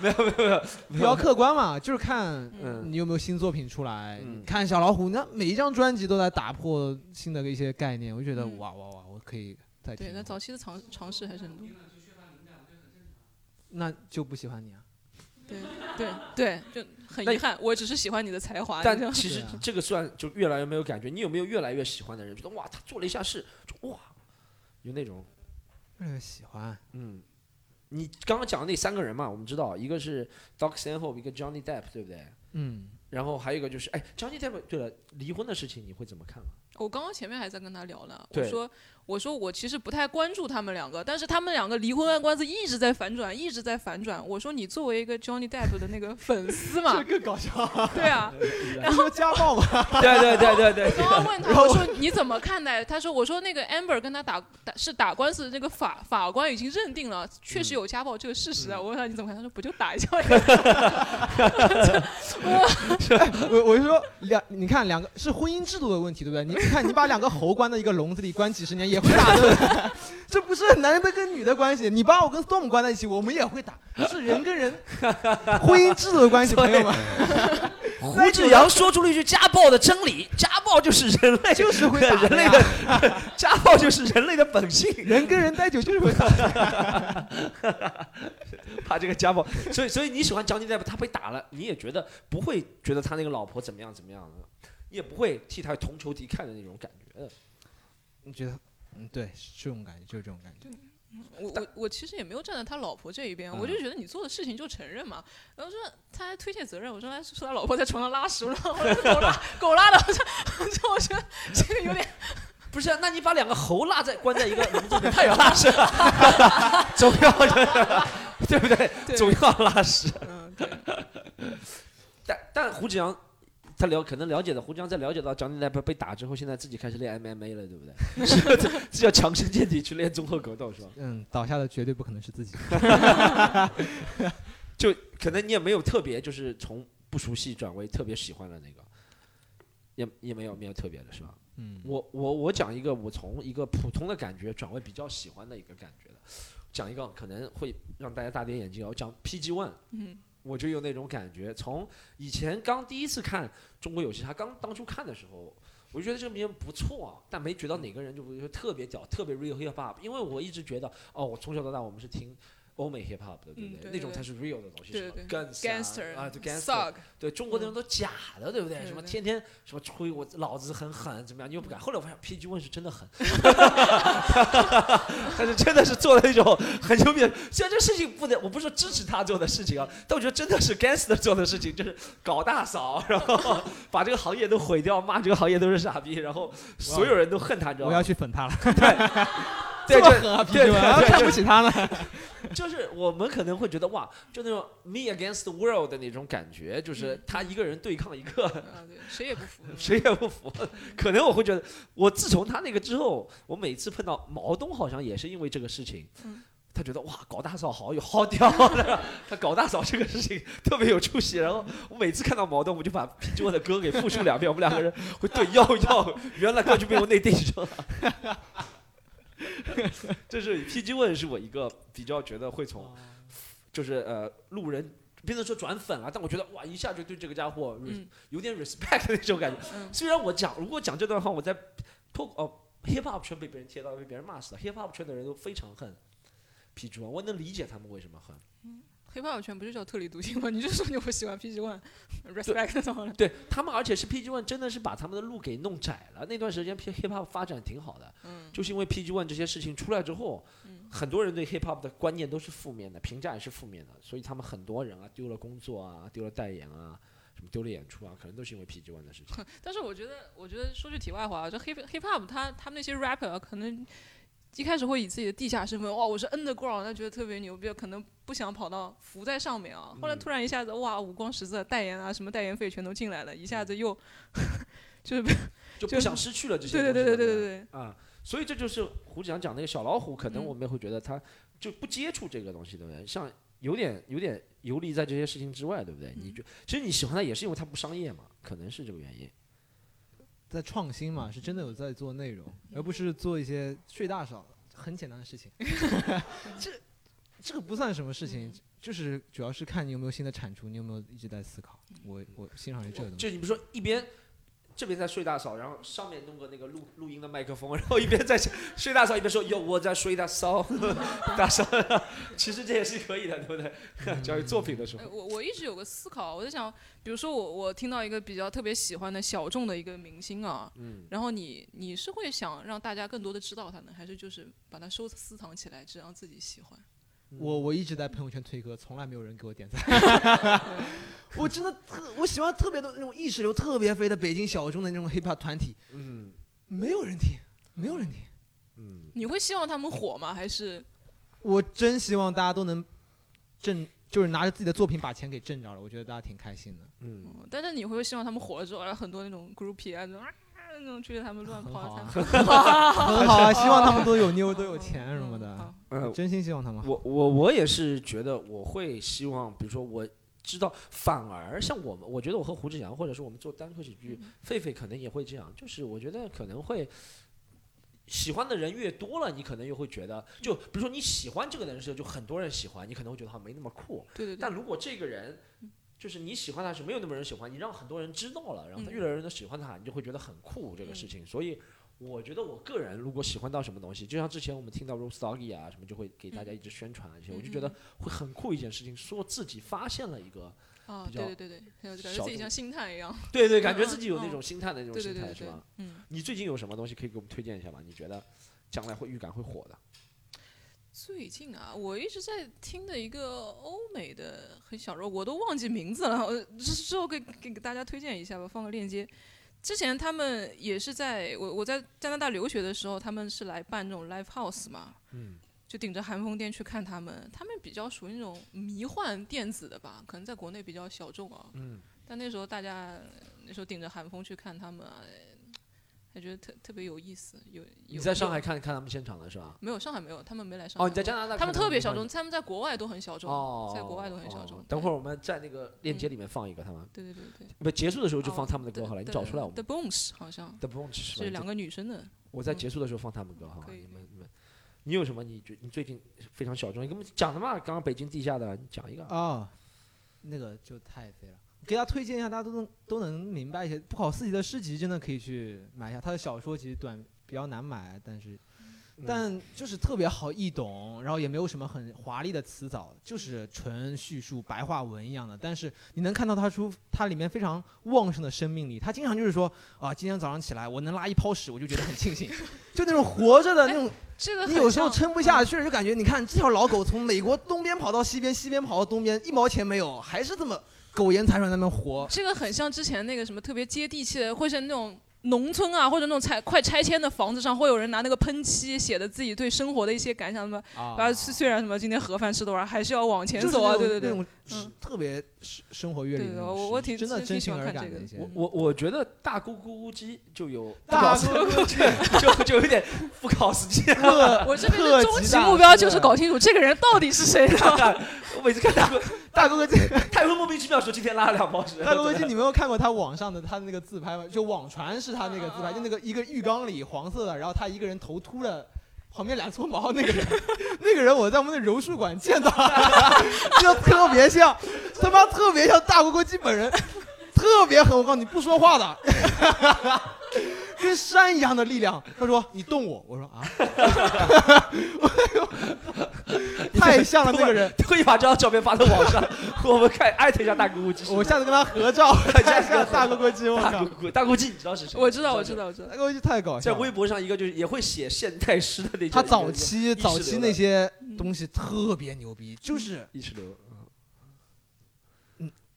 没有没有没有比较客观嘛，就是看嗯你有没有新作品出来。嗯看小老虎，那每一张专辑都在打破新的一些概念，我就觉得嗯哇哇哇，我可以再听对，那早期的尝尝试还是很多。那就不喜欢你啊。对对对，就很遗憾，我只是喜欢你的才华。但 其实这个算就越来越没有感觉。你有没有越来越喜欢的人？觉得哇，他做了一下事，就哇，有那种越来越，喜欢嗯。你刚刚讲的那三个人嘛，我们知道，一个是 Doc Stanhope，一个 Johnny Depp，对不对？嗯，然后还有一个就是，哎，Johnny Depp，对了，离婚的事情你会怎么看啊？我刚刚前面还在跟他聊呢，我说我说我其实不太关注他们两个，但是他们两个离婚案官司一直在反转，一直在反转。我说你作为一个 Johnny Depp 的那个粉丝嘛，更搞笑，对啊，然后家暴嘛，对对对对对我刚刚问他，我说你怎么看待？他说我说那个 Amber 跟他打打是打官司的那个法法官已经认定了确实有家暴这个事实啊。我问他你怎么看？他说不就打一架？我我就说两，你看两个是婚姻制度的问题，对不对？你你看你把两个猴关在一个笼子里关几十年也会打，对不对？这不是男的跟女的关系，你把我跟 Storm 关在一起，我们也会打，是人跟人 婚姻制度的关系，朋友们。胡志阳说出了一句家暴的真理：家暴就是人类，就是会打人类的 家暴就是人类的本性。人跟人待久就是会打。怕这个家暴，所以所以你喜欢 Johnny Depp，他被打了，你也觉得不会觉得他那个老婆怎么样怎么样的，你也不会替他同仇敌忾的那种感觉。你觉得？嗯，对，是这种感觉，就是这种感觉。我我我其实也没有站在他老婆这一边，我就觉得你做的事情就承认嘛。然后说他还推卸责任，我说他说他老婆在床上拉屎，我说我说狗拉狗拉的，我说我觉得这个有点不是、啊，那你把两个猴拉在关在一个笼子里面，他也拉屎，总要 对不对？对总要拉屎。嗯对。但但胡志阳，他了可能了解的，胡江在了解到 Johnny Depp 被打之后，现在自己开始练 MMA 了，对不对？是 是要强身健体去练综合格斗是吧？嗯，倒下的绝对不可能是自己。就可能你也没有特别就是从不熟悉转为特别喜欢的那个，也也没有没有特别的是吧？嗯，我我我讲一个我从一个普通的感觉转为比较喜欢的一个感觉的，讲一个可能会让大家大跌眼镜啊。我讲 PG One，嗯我就有那种感觉。从以前刚第一次看《中国有嘻哈》，刚当初看的时候，我就觉得这个名不错啊，但没觉得哪个人就就特别屌，特别 real hip hop。因为我一直觉得，哦，我从小到大我们是听欧美 hip hop 的，对不对？那种才是 real 的东西，什么 gangster 啊，对 gangster，对中国那种都假的，对不对？什么天天什么吹我老子很狠，怎么样？你又不敢。后来我发现 PG One 是真的狠，但是真的是做了一种很牛逼的。虽然这事情不能，我不是说支持他做的事情啊，但我觉得真的是 gangster 做的事情，就是搞大嫂，然后把这个行业都毁掉，骂这个行业都是傻逼，然后所有人都恨他，你知道吗我要？去粉他了，对，对这么狠啊，对对 PG 啊对看不起他呢。就是我们可能会觉得哇，就那种 me against the world 的那种感觉，就是嗯他一个人对抗一个，啊，对，谁也不服。谁也不服。可能我会觉得，我自从他那个之后，我每次碰到毛东，好像也是因为这个事情。嗯他觉得哇，搞大嫂好有好屌的，他搞大嫂这个事情特别有出息。然后我每次看到毛东，我就把 PG One 的歌给复述两遍，我们两个人会对要要，原来歌就被我内定上了。这是 PG One 是我一个比较觉得会从，就是呃路人。别能说转粉了，但我觉得哇，一下就对这个家伙嗯有点 respect 的那种感觉。嗯虽然我讲，如果讲这段话，我在脱哦 hip hop 圈被别人贴到，被别人骂死了。hip hop 圈的人都非常恨 PG One，我能理解他们为什么恨。Hiphop 圈不就叫特立独行吗？你就说你不喜欢 PG One，respect 怎么了？对他们，而且是 PG One 真的是把他们的路给弄窄了。那段时间 P hip hop 发展挺好的，嗯就是因为 PG One 这些事情出来之后，嗯很多人对 hip hop 的观念都是负面的，评价也是负面的，所以他们很多人啊丢了工作啊，丢了代言啊，什么丢了演出啊，可能都是因为 PG One 的事情。但是我觉得，我觉得说句题外话，就 hip hip hop 他他们那些 rapper 可能一开始会以自己的地下身份，哇，我是 underground，那觉得特别牛逼，可能不想跑到浮在上面啊。后来嗯突然一下子，哇，五光十色，代言啊，什么代言费全都进来了，一下子又就是就 就不想失去了这些对对东西。对对对对啊，所以这就是胡志强讲那个小老虎，可能嗯我们也会觉得他就不接触这个东西，对不对？像有点有点游离在这些事情之外，对不对？你嗯就其实你喜欢他也是因为他不商业嘛，可能是这个原因。在创新嘛，是真的有在做内容，而不是做一些睡大少很简单的事情。这这个不算什么事情，就是主要是看你有没有新的产出，你有没有一直在思考。我我欣赏于这个东西。就你比如说一边这边在睡大嫂，然后上面弄个那个录录音的麦克风，然后一边在睡大嫂，一边说哟我在睡大嫂，大嫂，其实这也是可以的，对不对？教育作品的时呃候，我我一直有个思考，我在想，比如说我我听到一个比较特别喜欢的小众的一个明星啊，嗯，然后你你是会想让大家更多的知道他呢，还是就是把它收私藏起来，只让自己喜欢？我我一直在朋友圈推歌，从来没有人给我点赞。我真的特我喜欢特别多那种意识流特别飞的北京小众的那种 hiphop 团体，嗯没有人听，没有人听。嗯，你会希望他们火吗？还是我真希望大家都能挣，就是拿着自己的作品把钱给挣着了，我觉得大家挺开心的。嗯，嗯但是你会希望他们火了之后，然后很多那种 groupie 啊，那种啊那种追着他们乱跑很好啊 很好啊，希望他们都有妞，都有钱什么的，嗯真心希望他们。我我我也是觉得我会希望，比如说我知道，反而像我们，我觉得我和胡志阳，或者是我们做单口喜剧，狒狒可能也会这样，就是我觉得可能会。喜欢的人越多了，你可能又会觉得，就比如说你喜欢这个人的时候，就很多人喜欢，你可能会觉得他没那么酷。对对对但，如果这个人，就是你喜欢他是没有那么多人喜欢，你让很多人知道了，然后他嗯越来越多人都喜欢他，你就会觉得很酷这个事情。所以我觉得我个人如果喜欢到什么东西，就像之前我们听到 Rose Doggy 啊什么，就会给大家一直宣传这些，我就觉得会很酷一件事情，说自己发现了一个，啊，比较对对对对，还有感觉自己像星探一样。对对，感觉嗯自己有那嗯种心态的那种心态是吧？，嗯。你最近有什么东西可以给我们推荐一下吗？你觉得将来会预感会火的？最近啊，我一直在听的一个欧美的很小众，我都忘记名字了。我之之后给给给大家推荐一下吧，放个链接。之前他们也是在我我在加拿大留学的时候，他们是来办这种 live house 嘛，嗯，就顶着寒风店去看他们。他们比较属于那种迷幻电子的吧，可能在国内比较小众啊。嗯，但那时候大家那时候顶着寒风去看他们啊，还觉得特特别有意思。有有你在上海看看他们现场的是吧？没有上海没有，他们没来上海。哦，你在加拿大他们特别小众，他们在国外都很小众，哦，在国外都很小众哦。等会儿我们在那个链接里面放一个他们，对对对对，不结束的时候就放哦他们的歌好了，你找出来我们 The Bones 好像 The Bones 是是两个女生的，我在结束的时候放他们歌哈，可以你们你们，你有什么你觉你最近非常小众？你跟我们讲的嘛？刚刚北京地下的，你讲一个。啊，那个就太飞了。给大家推荐一下，大家都能都能明白一些。不考四级的诗集真的可以去买一下，他的小说其实短比较难买，但是但就是特别好易懂，然后也没有什么很华丽的词藻，就是纯叙述白话文一样的。但是你能看到他出它里面非常旺盛的生命力。他经常就是说啊，今天早上起来我能拉一泡屎，我就觉得很庆幸，就那种活着的那种。这个你有时候撑不下去，就感觉你看这条老狗从美国东边跑到西边，西边跑到东边，一毛钱没有，还是这么苟延残喘才能活。这个很像之前那个什么特别接地气的，会是那种。农村啊，或者那种拆快拆迁的房子上，会有人拿那个喷漆写的自己对生活的一些感想，什么啊，虽然什么今天盒饭吃多少，还是要往前走啊，对对对，嗯，特别生生活阅历。对，我我挺真的真心而感的。我我我觉得大咕咕鸡就有大咕咕鸡就就有点不考斯基。我这边的终极目标就是搞清楚这个人到底是谁 的。我每次看大咕大咕咕鸡，他也会莫名其妙说今天拉了两包屎。大咕咕鸡，你没有看过他网上的他的那个自拍吗？就网传是他那个自拍，就那个一个浴缸里黄色的，然后他一个人头秃了，旁边两撮毛那个人，那个人我在我们的柔术馆见到，就特别像，他妈特别像大锅锅鸡本人，特别狠，我告诉你不说话的。跟山一样的力量。他说：“你动我。”我说：“啊。”太像了那个人，特意把这张照片发到网上，我们看艾特一下大咕咕鸡。我 下次跟他合照，下次大咕咕鸡。大咕咕大咕鸡，你知道是谁？我知道，我知道，我知道。大咕咕鸡太搞笑。在微博上，一个就是也会写现代诗的那种。他早期早期那些东西特别牛逼，就是意识流。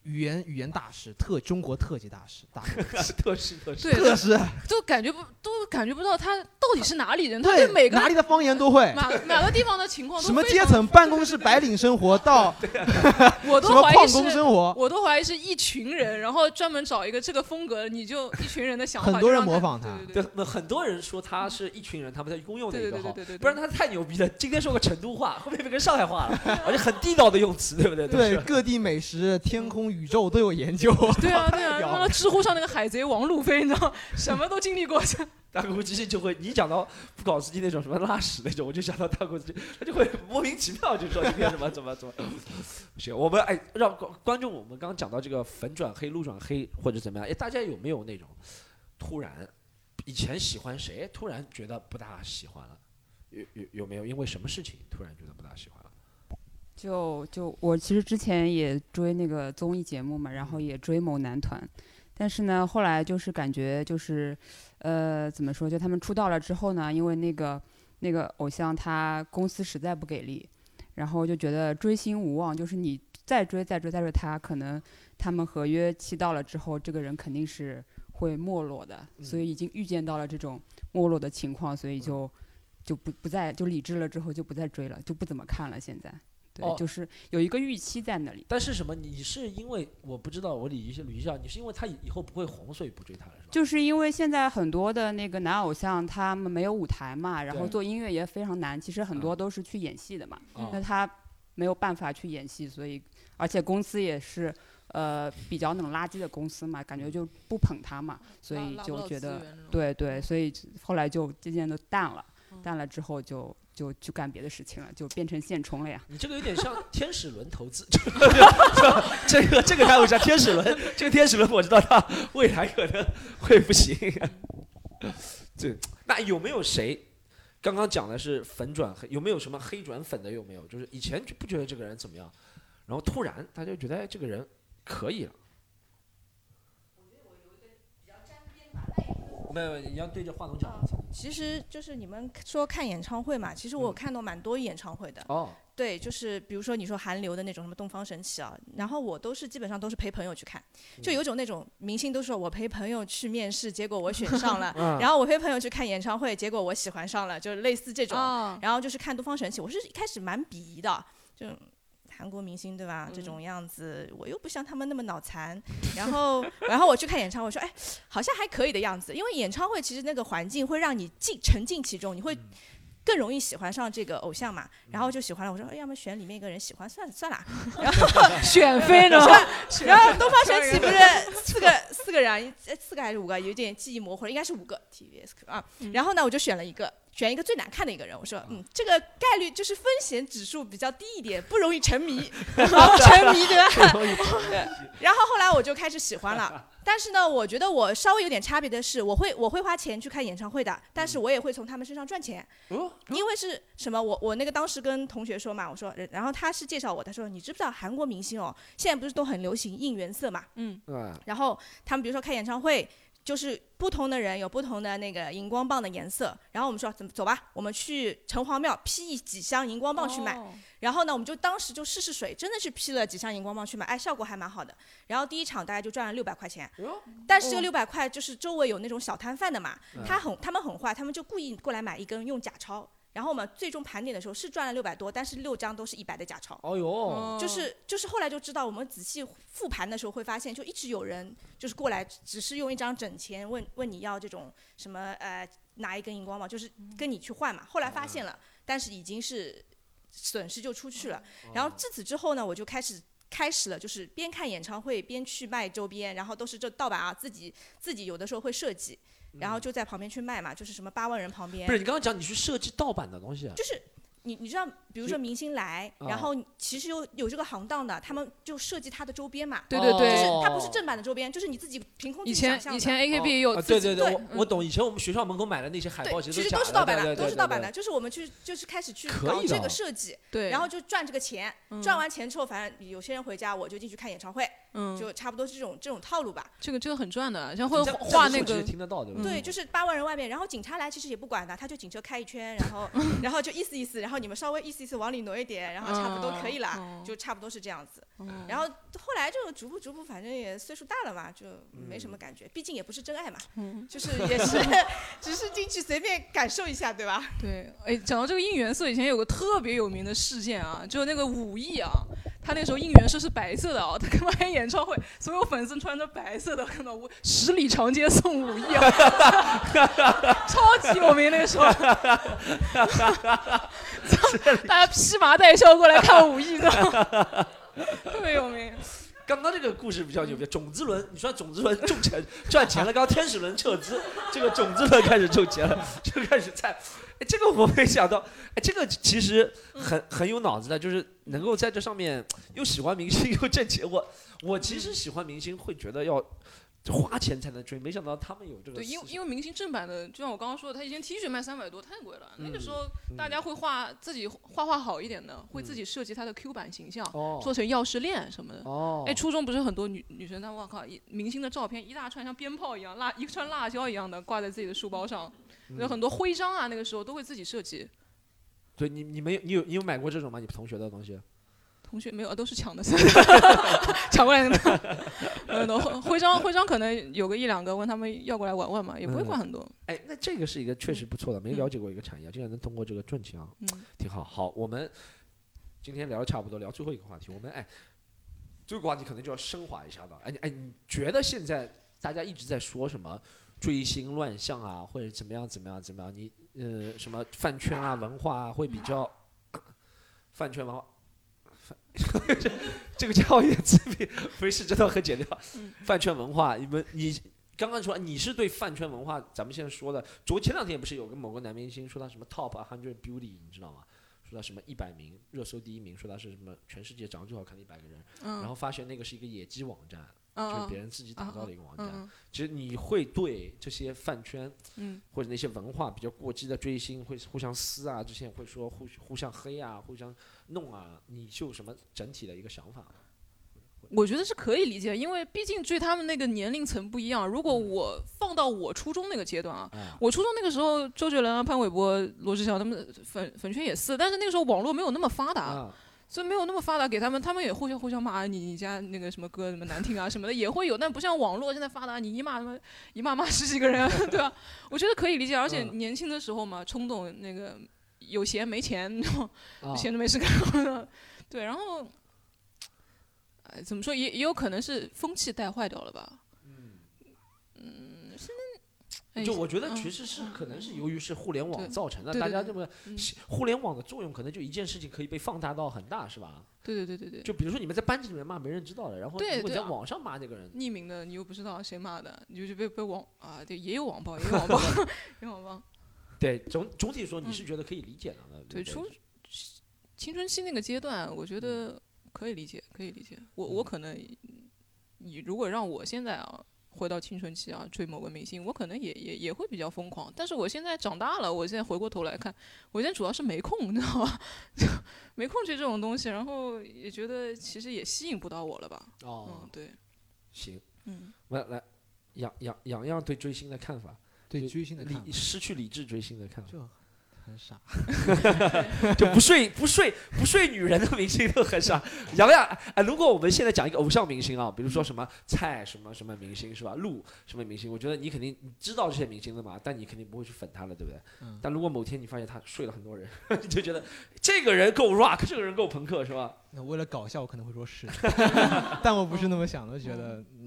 语言语言大师，特中国特级大师，大 特师特师，特师，都感觉不都感觉不到他到底是哪里人，他对每个哪里的方言都会，哪哪个地方的情况，什么阶层，办公室白领生活到，我都怀疑是，我都怀疑是一群人，然后专门找一个这个风格，你就一群人的想法，很多人模仿他，对，很多人说他是一群人，他们在公用的一个号，对对对不然他太牛逼了。今天说个成都话，后面变成上海话了，而且很地道的用词，对不对？对，各地美食、天空、宇宙都有研。究对 啊对啊，那个知乎上那个海贼王路飞，你知道什么都经历过。大哥机器就会，你讲到不搞司机那种什么拉屎那种，我就想到大哥机器，他就会莫名其妙就说今天怎么怎么怎么。行，我们哎让观众，我们刚刚讲到这个粉转黑、路转黑或者怎么样，哎，大家有没有那种突然以前喜欢谁，突然觉得不大喜欢了？有有有没有？因为什么事情突然觉得不大喜欢？就就我其实之前也追那个综艺节目嘛，然后也追某男团，但是呢，后来就是感觉就是，呃，怎么说？就他们出道了之后呢，因为那个那个偶像他公司实在不给力，然后就觉得追星无望，就是你再追再追再追他，可能他们合约期到了之后，这个人肯定是会没落的，所以已经预见到了这种没落的情况，所以就就不不再就理智了之后就不再追了，就不怎么看了现在。对，就是有一个预期在那里。但是什么？你是因为我不知道，我理一下捋一下，你是因为他以后不会红，所以不追他了，是吧？就是因为现在很多的那个男偶像，他们没有舞台嘛，然后做音乐也非常难。其实很多都是去演戏的嘛，那他没有办法去演戏，所以而且公司也是呃比较那种垃圾的公司嘛，感觉就不捧他嘛，所以就觉得对对，所以后来就渐渐的淡了，淡了之后就。就去干别的事情了，就变成现充了呀。你这个有点像天使轮投资，这个这个还有像天使轮，这个天使轮我知道它未来可能会不行。对，那有没有谁？刚刚讲的是粉转黑，有没有什么黑转粉的？有没有？就是以前就不觉得这个人怎么样，然后突然大家觉得哎这个人可以了。没有，你要对着话筒讲。其实就是你们说看演唱会嘛，其实我看到蛮多演唱会的。哦。对，就是比如说你说韩流的那种什么东方神起啊，然后我都是基本上都是陪朋友去看，就有种那种明星都说我陪朋友去面试，结果我选上了，然后我陪朋友去看演唱会，结果我喜欢上了，就是类似这种。然后就是看东方神起，我是一开始蛮鄙夷的，就。韩国明星对吧？这种样子，我又不像他们那么脑残。然后，然后我去看演唱会，说哎，好像还可以的样子。因为演唱会其实那个环境会让你进沉浸其中，你会更容易喜欢上这个偶像嘛。然后就喜欢了，我说哎，要么选里面一个人喜欢算了算了。然后选妃呢？然后东方神起不是 四个四个人，四个还是五个？有点记忆模糊了，应该是五个 TVS 啊。然后呢，我就选了一个。选一个最难看的一个人。我说，嗯，这个概率就是风险指数比较低一点，不容易沉迷，沉迷对吧？对。然后后来我就开始喜欢了。但是呢，我觉得我稍微有点差别的是，我会我会花钱去看演唱会的，但是我也会从他们身上赚钱。哦，因为是什么？我我那个当时跟同学说嘛，我说，然后他是介绍我，他说你知不知道韩国明星哦，现在不是都很流行应援色嘛？嗯，对，然后他们比如说开演唱会，就是不同的人有不同的那个荧光棒的颜色，然后我们说怎么走吧，我们去城隍庙批几箱荧光棒去买。哦然后呢，我们就当时就试试水，真的是批了几箱荧光棒去买，哎，效果还蛮好的。然后第一场大概就赚了六百块钱，但是这个六百块就是周围有那种小摊贩的嘛，他很他们很坏，他们就故意过来买一根用假钞。然后我们最终盘点的时候是赚了六百多，但是六张都是一百的假钞。哦哟，就是就是后来就知道，我们仔细复盘的时候会发现，就一直有人就是过来，只是用一张整钱问问你要这种什么呃拿一根荧光棒，就是跟你去换嘛。后来发现了，但是已经是损失就出去了。然后自此之后呢，我就开始。开始了，就是边看演唱会边去卖周边，然后都是这盗版啊，自己自己有的时候会设计，然后就在旁边去卖嘛，就是什么八万人旁边。不是你刚刚讲你去设计盗版的东西啊？就是你你知道，比如说明星来，啊然后其实有有这个行当的，他们就设计他的周边嘛。对对对就是哦它不是正版的周边，就是你自己凭空以去想象的。前以前 AKB 也有啊自己对对对，我我懂。以前我们学校门口买的那些海报，其实都是盗版的，都是盗版的。就是我们去，就是开始去搞这个设计，对，然后就赚这个钱。嗯赚完钱之后，反正有些人回家，我就进去看演唱会，嗯，就差不多是这种这种套路吧。这个这个很赚的，像会画那个听得到对吧？对，就是八万人外面，然后警察来其实也不管的，他就警车开一圈，然后 然后就意思意思，然后你们稍微意思意思往里挪一点，然后差不多可以了，嗯就差不多是这样子。嗯然后后来就逐步逐步，反正也岁数大了嘛，就没什么感觉，毕竟也不是真爱嘛，嗯 就是也是只是进去随便感受一下，对吧？对，哎，讲到这个应援色，以前有个特别有名的事件啊，就那个武艺啊，他那时候应援色是白色的啊，他开完演唱会，所有粉丝穿着白色的，看到我十里长街送武艺啊，超级有名那时候，大家披麻戴孝过来看武艺的，特别有名。刚刚这个故事比较牛逼，种子轮，你说种子轮中钱 赚钱了，刚刚天使轮撤资，这个种子轮开始挣钱了，就开始在，哎，这个我没想到，哎，这个其实很很有脑子的，就是能够在这上面又喜欢明星又挣钱。我我其实喜欢明星，会觉得要花钱才能追，没想到他们有这个对，因为因为明星正版的，就像我刚刚说的，他一件 T 恤卖三百多，太贵了。那个时候嗯大家会画自己画画好一点的，会自己设计他的 Q 版形象，哦做成钥匙链什么的。哦，哎，初中不是很多女女生，她我靠，一明星的照片一大串，像鞭炮一样，辣一串辣椒一样的挂在自己的书包上，有很多徽章啊，那个时候都会自己设计。对你你没有你有你有买过这种吗？你同学的东西？同学没有，都是抢的，抢过来的。徽徽章，徽章可能有个一两个，问他们要过来玩玩嘛，也不会管很多。哎，那这个是一个确实不错的，没了解过一个产业，竟然能通过这个赚钱啊，嗯挺好。好，我们今天聊的差不多，聊最后一个话题。我们哎，这个话题可能就要升华一下了。哎，哎，你觉得现在大家一直在说什么追星乱象啊，或者怎么样怎么样怎么样？你呃什么饭圈啊文化啊，会比较 饭圈文化。这 这个家伙有点自闭，没事，这段很剪掉。饭圈文化，你们你刚刚说你是对饭圈文化，咱们现在说的，昨前两天不是有个某个男明星说他什么 top hundred beauty，你知道吗？说他什么一百名热搜第一名，说他是什么全世界长得最好看的一百个人，嗯，然后发现那个是一个野鸡网站，嗯就是别人自己打造的一个网站。嗯其实你会对这些饭圈嗯或者那些文化比较过激的追星，会互相撕啊，这些会说互互相黑啊，互相弄啊，你就有什么整体的一个想法吗？我觉得是可以理解，因为毕竟追他们那个年龄层不一样。如果我放到我初中那个阶段啊，啊，我初中那个时候，周杰伦啊、潘玮柏、罗志祥他们粉粉圈也是，但是那个时候网络没有那么发达，啊，所以没有那么发达，给他们他们也互相互相骂你，你家那个什么歌什么难听啊什么的也会有，但不像网络现在发达，你一骂他妈一骂骂十几个人，对吧？我觉得可以理解，而且嗯年轻的时候嘛，冲动那个有闲没钱，闲着没事干，对，然后，哎，怎么说也也有可能是风气带坏掉了吧？就我觉得嗯其实是可能是由于是互联网造成的，大家这么嗯互联网的作用，可能就一件事情可以被放大到很大，是吧？对对对对对，就比如说你们在班级里面骂没人知道的，然后如果你在网上骂那个人，匿名的你又不知道谁骂的，你就就被被网啊，对，也有网暴，也有网暴，也有网暴。对总总体说你是觉得可以理解的，对，初青春期那个阶段，我觉得可以理解，可以理解。我我可能，你如果让我现在啊回到青春期啊追某个明星，我可能也也也会比较疯狂。但是我现在长大了，我现在回过头来看，我现在主要是没空，你知道吧？没空追这种东西，然后也觉得其实也吸引不到我了吧？哦，嗯，对，行，嗯，来来，杨杨杨洋对追星的看法，对追星的看法理失去理智追星的看法，就很傻，就不睡不睡不睡女人的明星都很傻。杨洋，哎，如果我们现在讲一个偶像明星啊，比如说什么蔡什么什么明星是吧？陆什么明星？我觉得你肯定你知道这些明星的嘛，但你肯定不会去粉他了，对不对？嗯但如果某天你发现他睡了很多人，你就觉得这个人够 rock，这个人够朋克，是吧？那为了搞笑，我可能会说是，但我不是那么想的，觉得你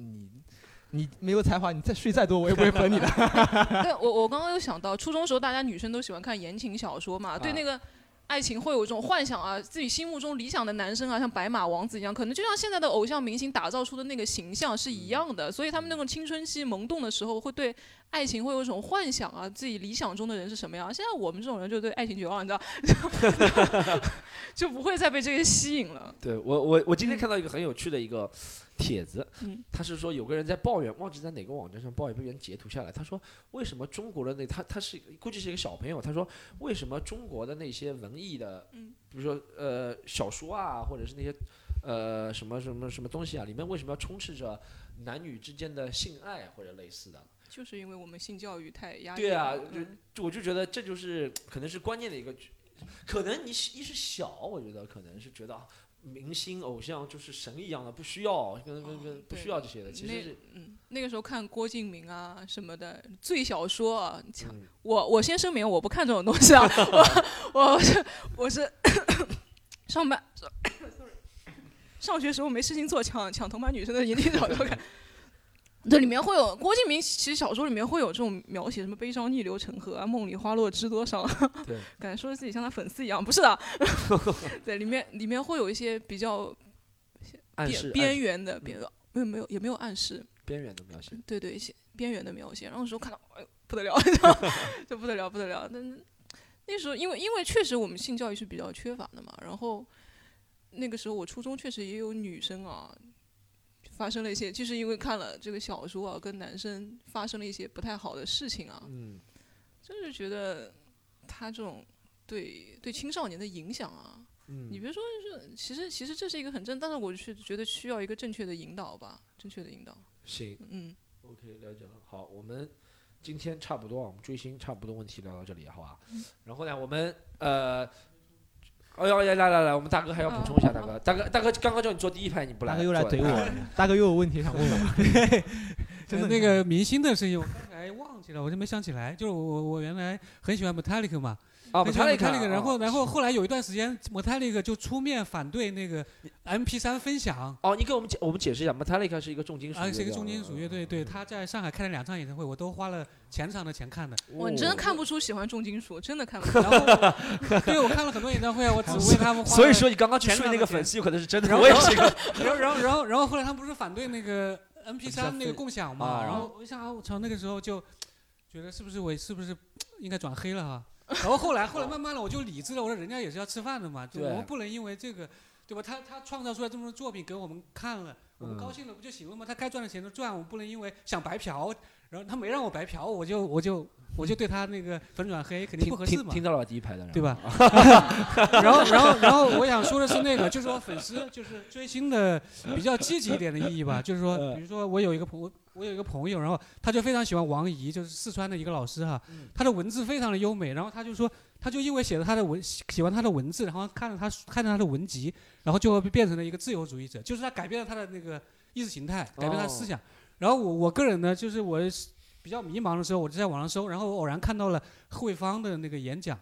你没有才华，你再睡再多，我也不会粉你的。对我我刚刚又想到，初中时候大家女生都喜欢看言情小说嘛，对啊那个爱情会有一种幻想啊，自己心目中理想的男生啊，像白马王子一样，可能就像现在的偶像明星打造出的那个形象是一样的，所以他们那种青春期萌动的时候，会对爱情会有一种幻想啊，自己理想中的人是什么样。现在我们这种人就对爱情绝望，你知道，就不会再被这些吸引了。对我我我今天看到一个很有趣的一个帖子，嗯他是说有个人在抱怨，忘记在哪个网站上抱怨，被人截图下来。他说为什么中国的那他他是估计是一个小朋友，他说为什么中国的那些文艺的，嗯比如说呃小说啊，或者是那些呃什么什么什么东西啊，里面为什么要充斥着男女之间的性爱或者类似的？就是因为我们性教育太压抑对啊，就我就觉得这就是可能是关键的一个，可能你一是小，我觉得可能是觉得啊明星偶像就是神一样的，不需要跟跟跟不需要这些的，其实是嗯，那个时候看郭敬明啊什么的最小说啊，嗯我我先声明我不看这种东西啊，我我是我 是上班 上学时候没事情做，抢抢同班女生的言情小说看。这里面会有郭敬明，其实小说里面会有这种描写，什么悲伤逆流成河啊，梦里花落知多少，对，感觉说的自己像他粉丝一样，不是的，对，里面里面会有一些比较边暗示边缘的边没有没有也没有暗示，边缘的描写。对对，一些边缘的描写。然后那时候看到，哎呦不得了，就不得了不得了。但是那时候因为因为确实我们性教育是比较缺乏的嘛，然后那个时候我初中确实也有女生啊。发生了一些，就是因为看了这个小说啊，跟男生发生了一些不太好的事情啊，嗯，就是觉得他这种对对青少年的影响啊，嗯你别说是，其实其实这是一个很正，但是我是觉得需要一个正确的引导吧，正确的引导。行，嗯，OK，了解了。好，我们今天差不多，我们追星差不多问题聊到这里，好吧？嗯然后呢，我们呃。哎呦，呀来来来，我们大哥还要补充一下，大哥，大哥，大哥，刚刚叫你坐第一排，你不来，大哥又来怼我，大哥又有问题想问我。真的那个明星的声音，我刚才忘记了，我就没想起来。就是我我我原来很喜欢 Metallica 嘛，啊很喜欢 Metallica，Metallica，然后哦然后后来有一段时间 Metallica 就出面反对那个 MP3 分享。哦，你给我们解我们解释一下，Metallica 是一个重金属乐啊，是一个队重金属乐队，对，他在上海开了两场演唱会，我都花了全场的钱看的。哇，你真看不出喜欢重金属，真的看不出。然 后，对我看了很多演唱会啊，我只为他们花了所以说你刚刚去睡那个粉丝有可能是真的然后我也是一个 然后然后然后然后后来他们不是反对那个 MP 三那个共享嘛，啊然后我想啊，我操，那个时候就觉得是不是我是不是应该转黑了哈？然后后来后来慢慢的我就理智了，我说人家也是要吃饭的嘛，就对我们不能因为这个。对吧？他他创造出来这么多作品给我们看了，我们嗯高兴了不就行了吗？他该赚的钱都赚，我们不能因为想白嫖，然后他没让我白嫖，我就我就我就对他那个粉转黑，肯定不合适嘛。听听到了吧？第一排的人，对吧？然后，然后，然后，我想说的是那个，就是说粉丝就是追星的比较积极一点的意义吧。就是说，比如说我有一个朋我我有一个朋友，然后他就非常喜欢王怡，就是四川的一个老师哈，他的文字非常的优美，然后他就说，他就因为写了他的文喜欢他的文字，然后看了他看了他的文集，然后就变成了一个自由主义者，就是他改变了他的那个意识形态，改变他的思想。然后我我个人呢，就是我比较迷茫的时候，我就在网上搜，然后我偶然看到了贺卫方的那个演讲，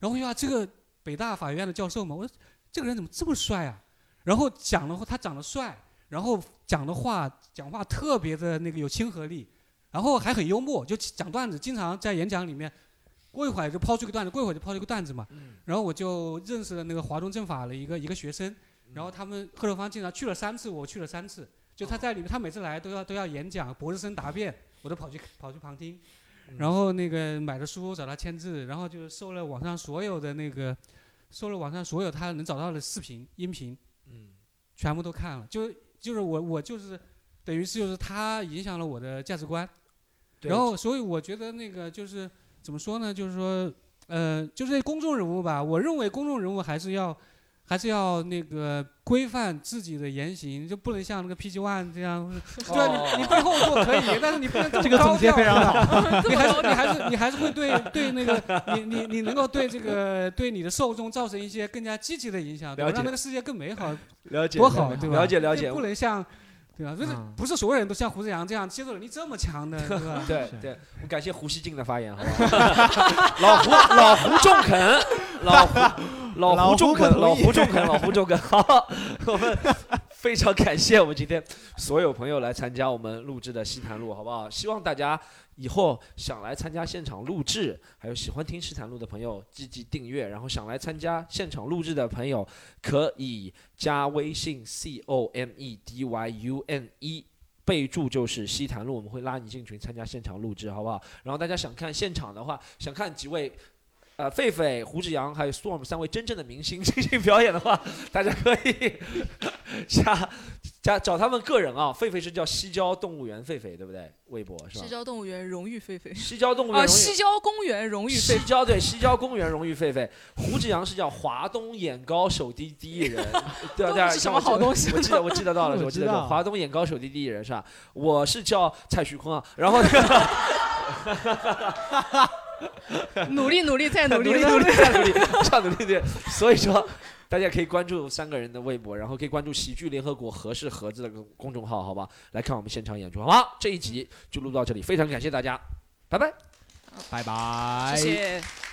然后呀，这个北大法学院的教授嘛，我说这个人怎么这么帅啊？然后讲的话，他长得帅，然后讲的话讲话特别的那个有亲和力，然后还很幽默，就讲段子，经常在演讲里面，过一会儿就抛出个段子，过一会儿就抛出个段子嘛。然后我就认识了那个华东政法的一个一个学生，然后他们贺楼方经常去了三次，我去了三次，就他在里面，他每次来都要都要演讲，博士生答辩，我都跑去跑去旁听。然后那个买的书找他签字，然后就搜了网上所有的那个，搜了网上所有他能找到的视频、音频，嗯，全部都看了。就就是我我就是等于是就是他影响了我的价值观，然后所以我觉得那个就是怎么说呢？就是说呃，就是公众人物吧，我认为公众人物还是要。还是要那个规范自己的言行，就不能像那个 PG One 这样，对哦你你背后做可以，但是你不能 这个总结非常好。你还是你还是你还是会对对那个你你你能够对这个对你的受众造成一些更加积极的影响，对吧让那个世界更美好，了解多好，对吧？了解了解不能像。对吧？就是嗯不是所有人都像胡志阳这样接受能力这么强的，对吧？对对，我感谢胡锡进的发言，好不好？老胡老胡中肯，老胡老老胡胡中肯，老胡中肯，老胡中肯。好，我们非常感谢我们今天所有朋友来参加我们录制的西坛路，好不好？希望大家以后想来参加现场录制，还有喜欢听西坛路的朋友积极订阅，然后想来参加现场录制的朋友可以加微信 c o m e d y u n e。备注就是西坛路，我们会拉你进群参加现场录制，好不好？然后大家想看现场的话，想看几位，呃，狒狒、胡志阳还有 Storm 三位真正的明星进行表演的话，大家可以加加找他们个人啊。狒狒是叫西郊动物园狒狒，对不对？微博是吧西？郊动物园荣誉狒狒西郊动物园啊，荣誉西郊公园荣誉狒狒。西郊对西郊公园荣誉狒狒，胡志阳是叫华东眼高手低第一人，对 啊对啊，是什么好东西我记得我记得到了，我我记得到华东眼高手低第一人是吧？我是叫蔡徐坤啊，然后那个。努力努力再努力努力努力再努力，再努力对。所以说，大家可以关注三个人的微博，然后可以关注喜剧联合国合适盒子的公公众号，好吧？来看我们现场演出，好吗？这一集就录到这里，非常感谢大家，拜拜。拜拜。谢谢。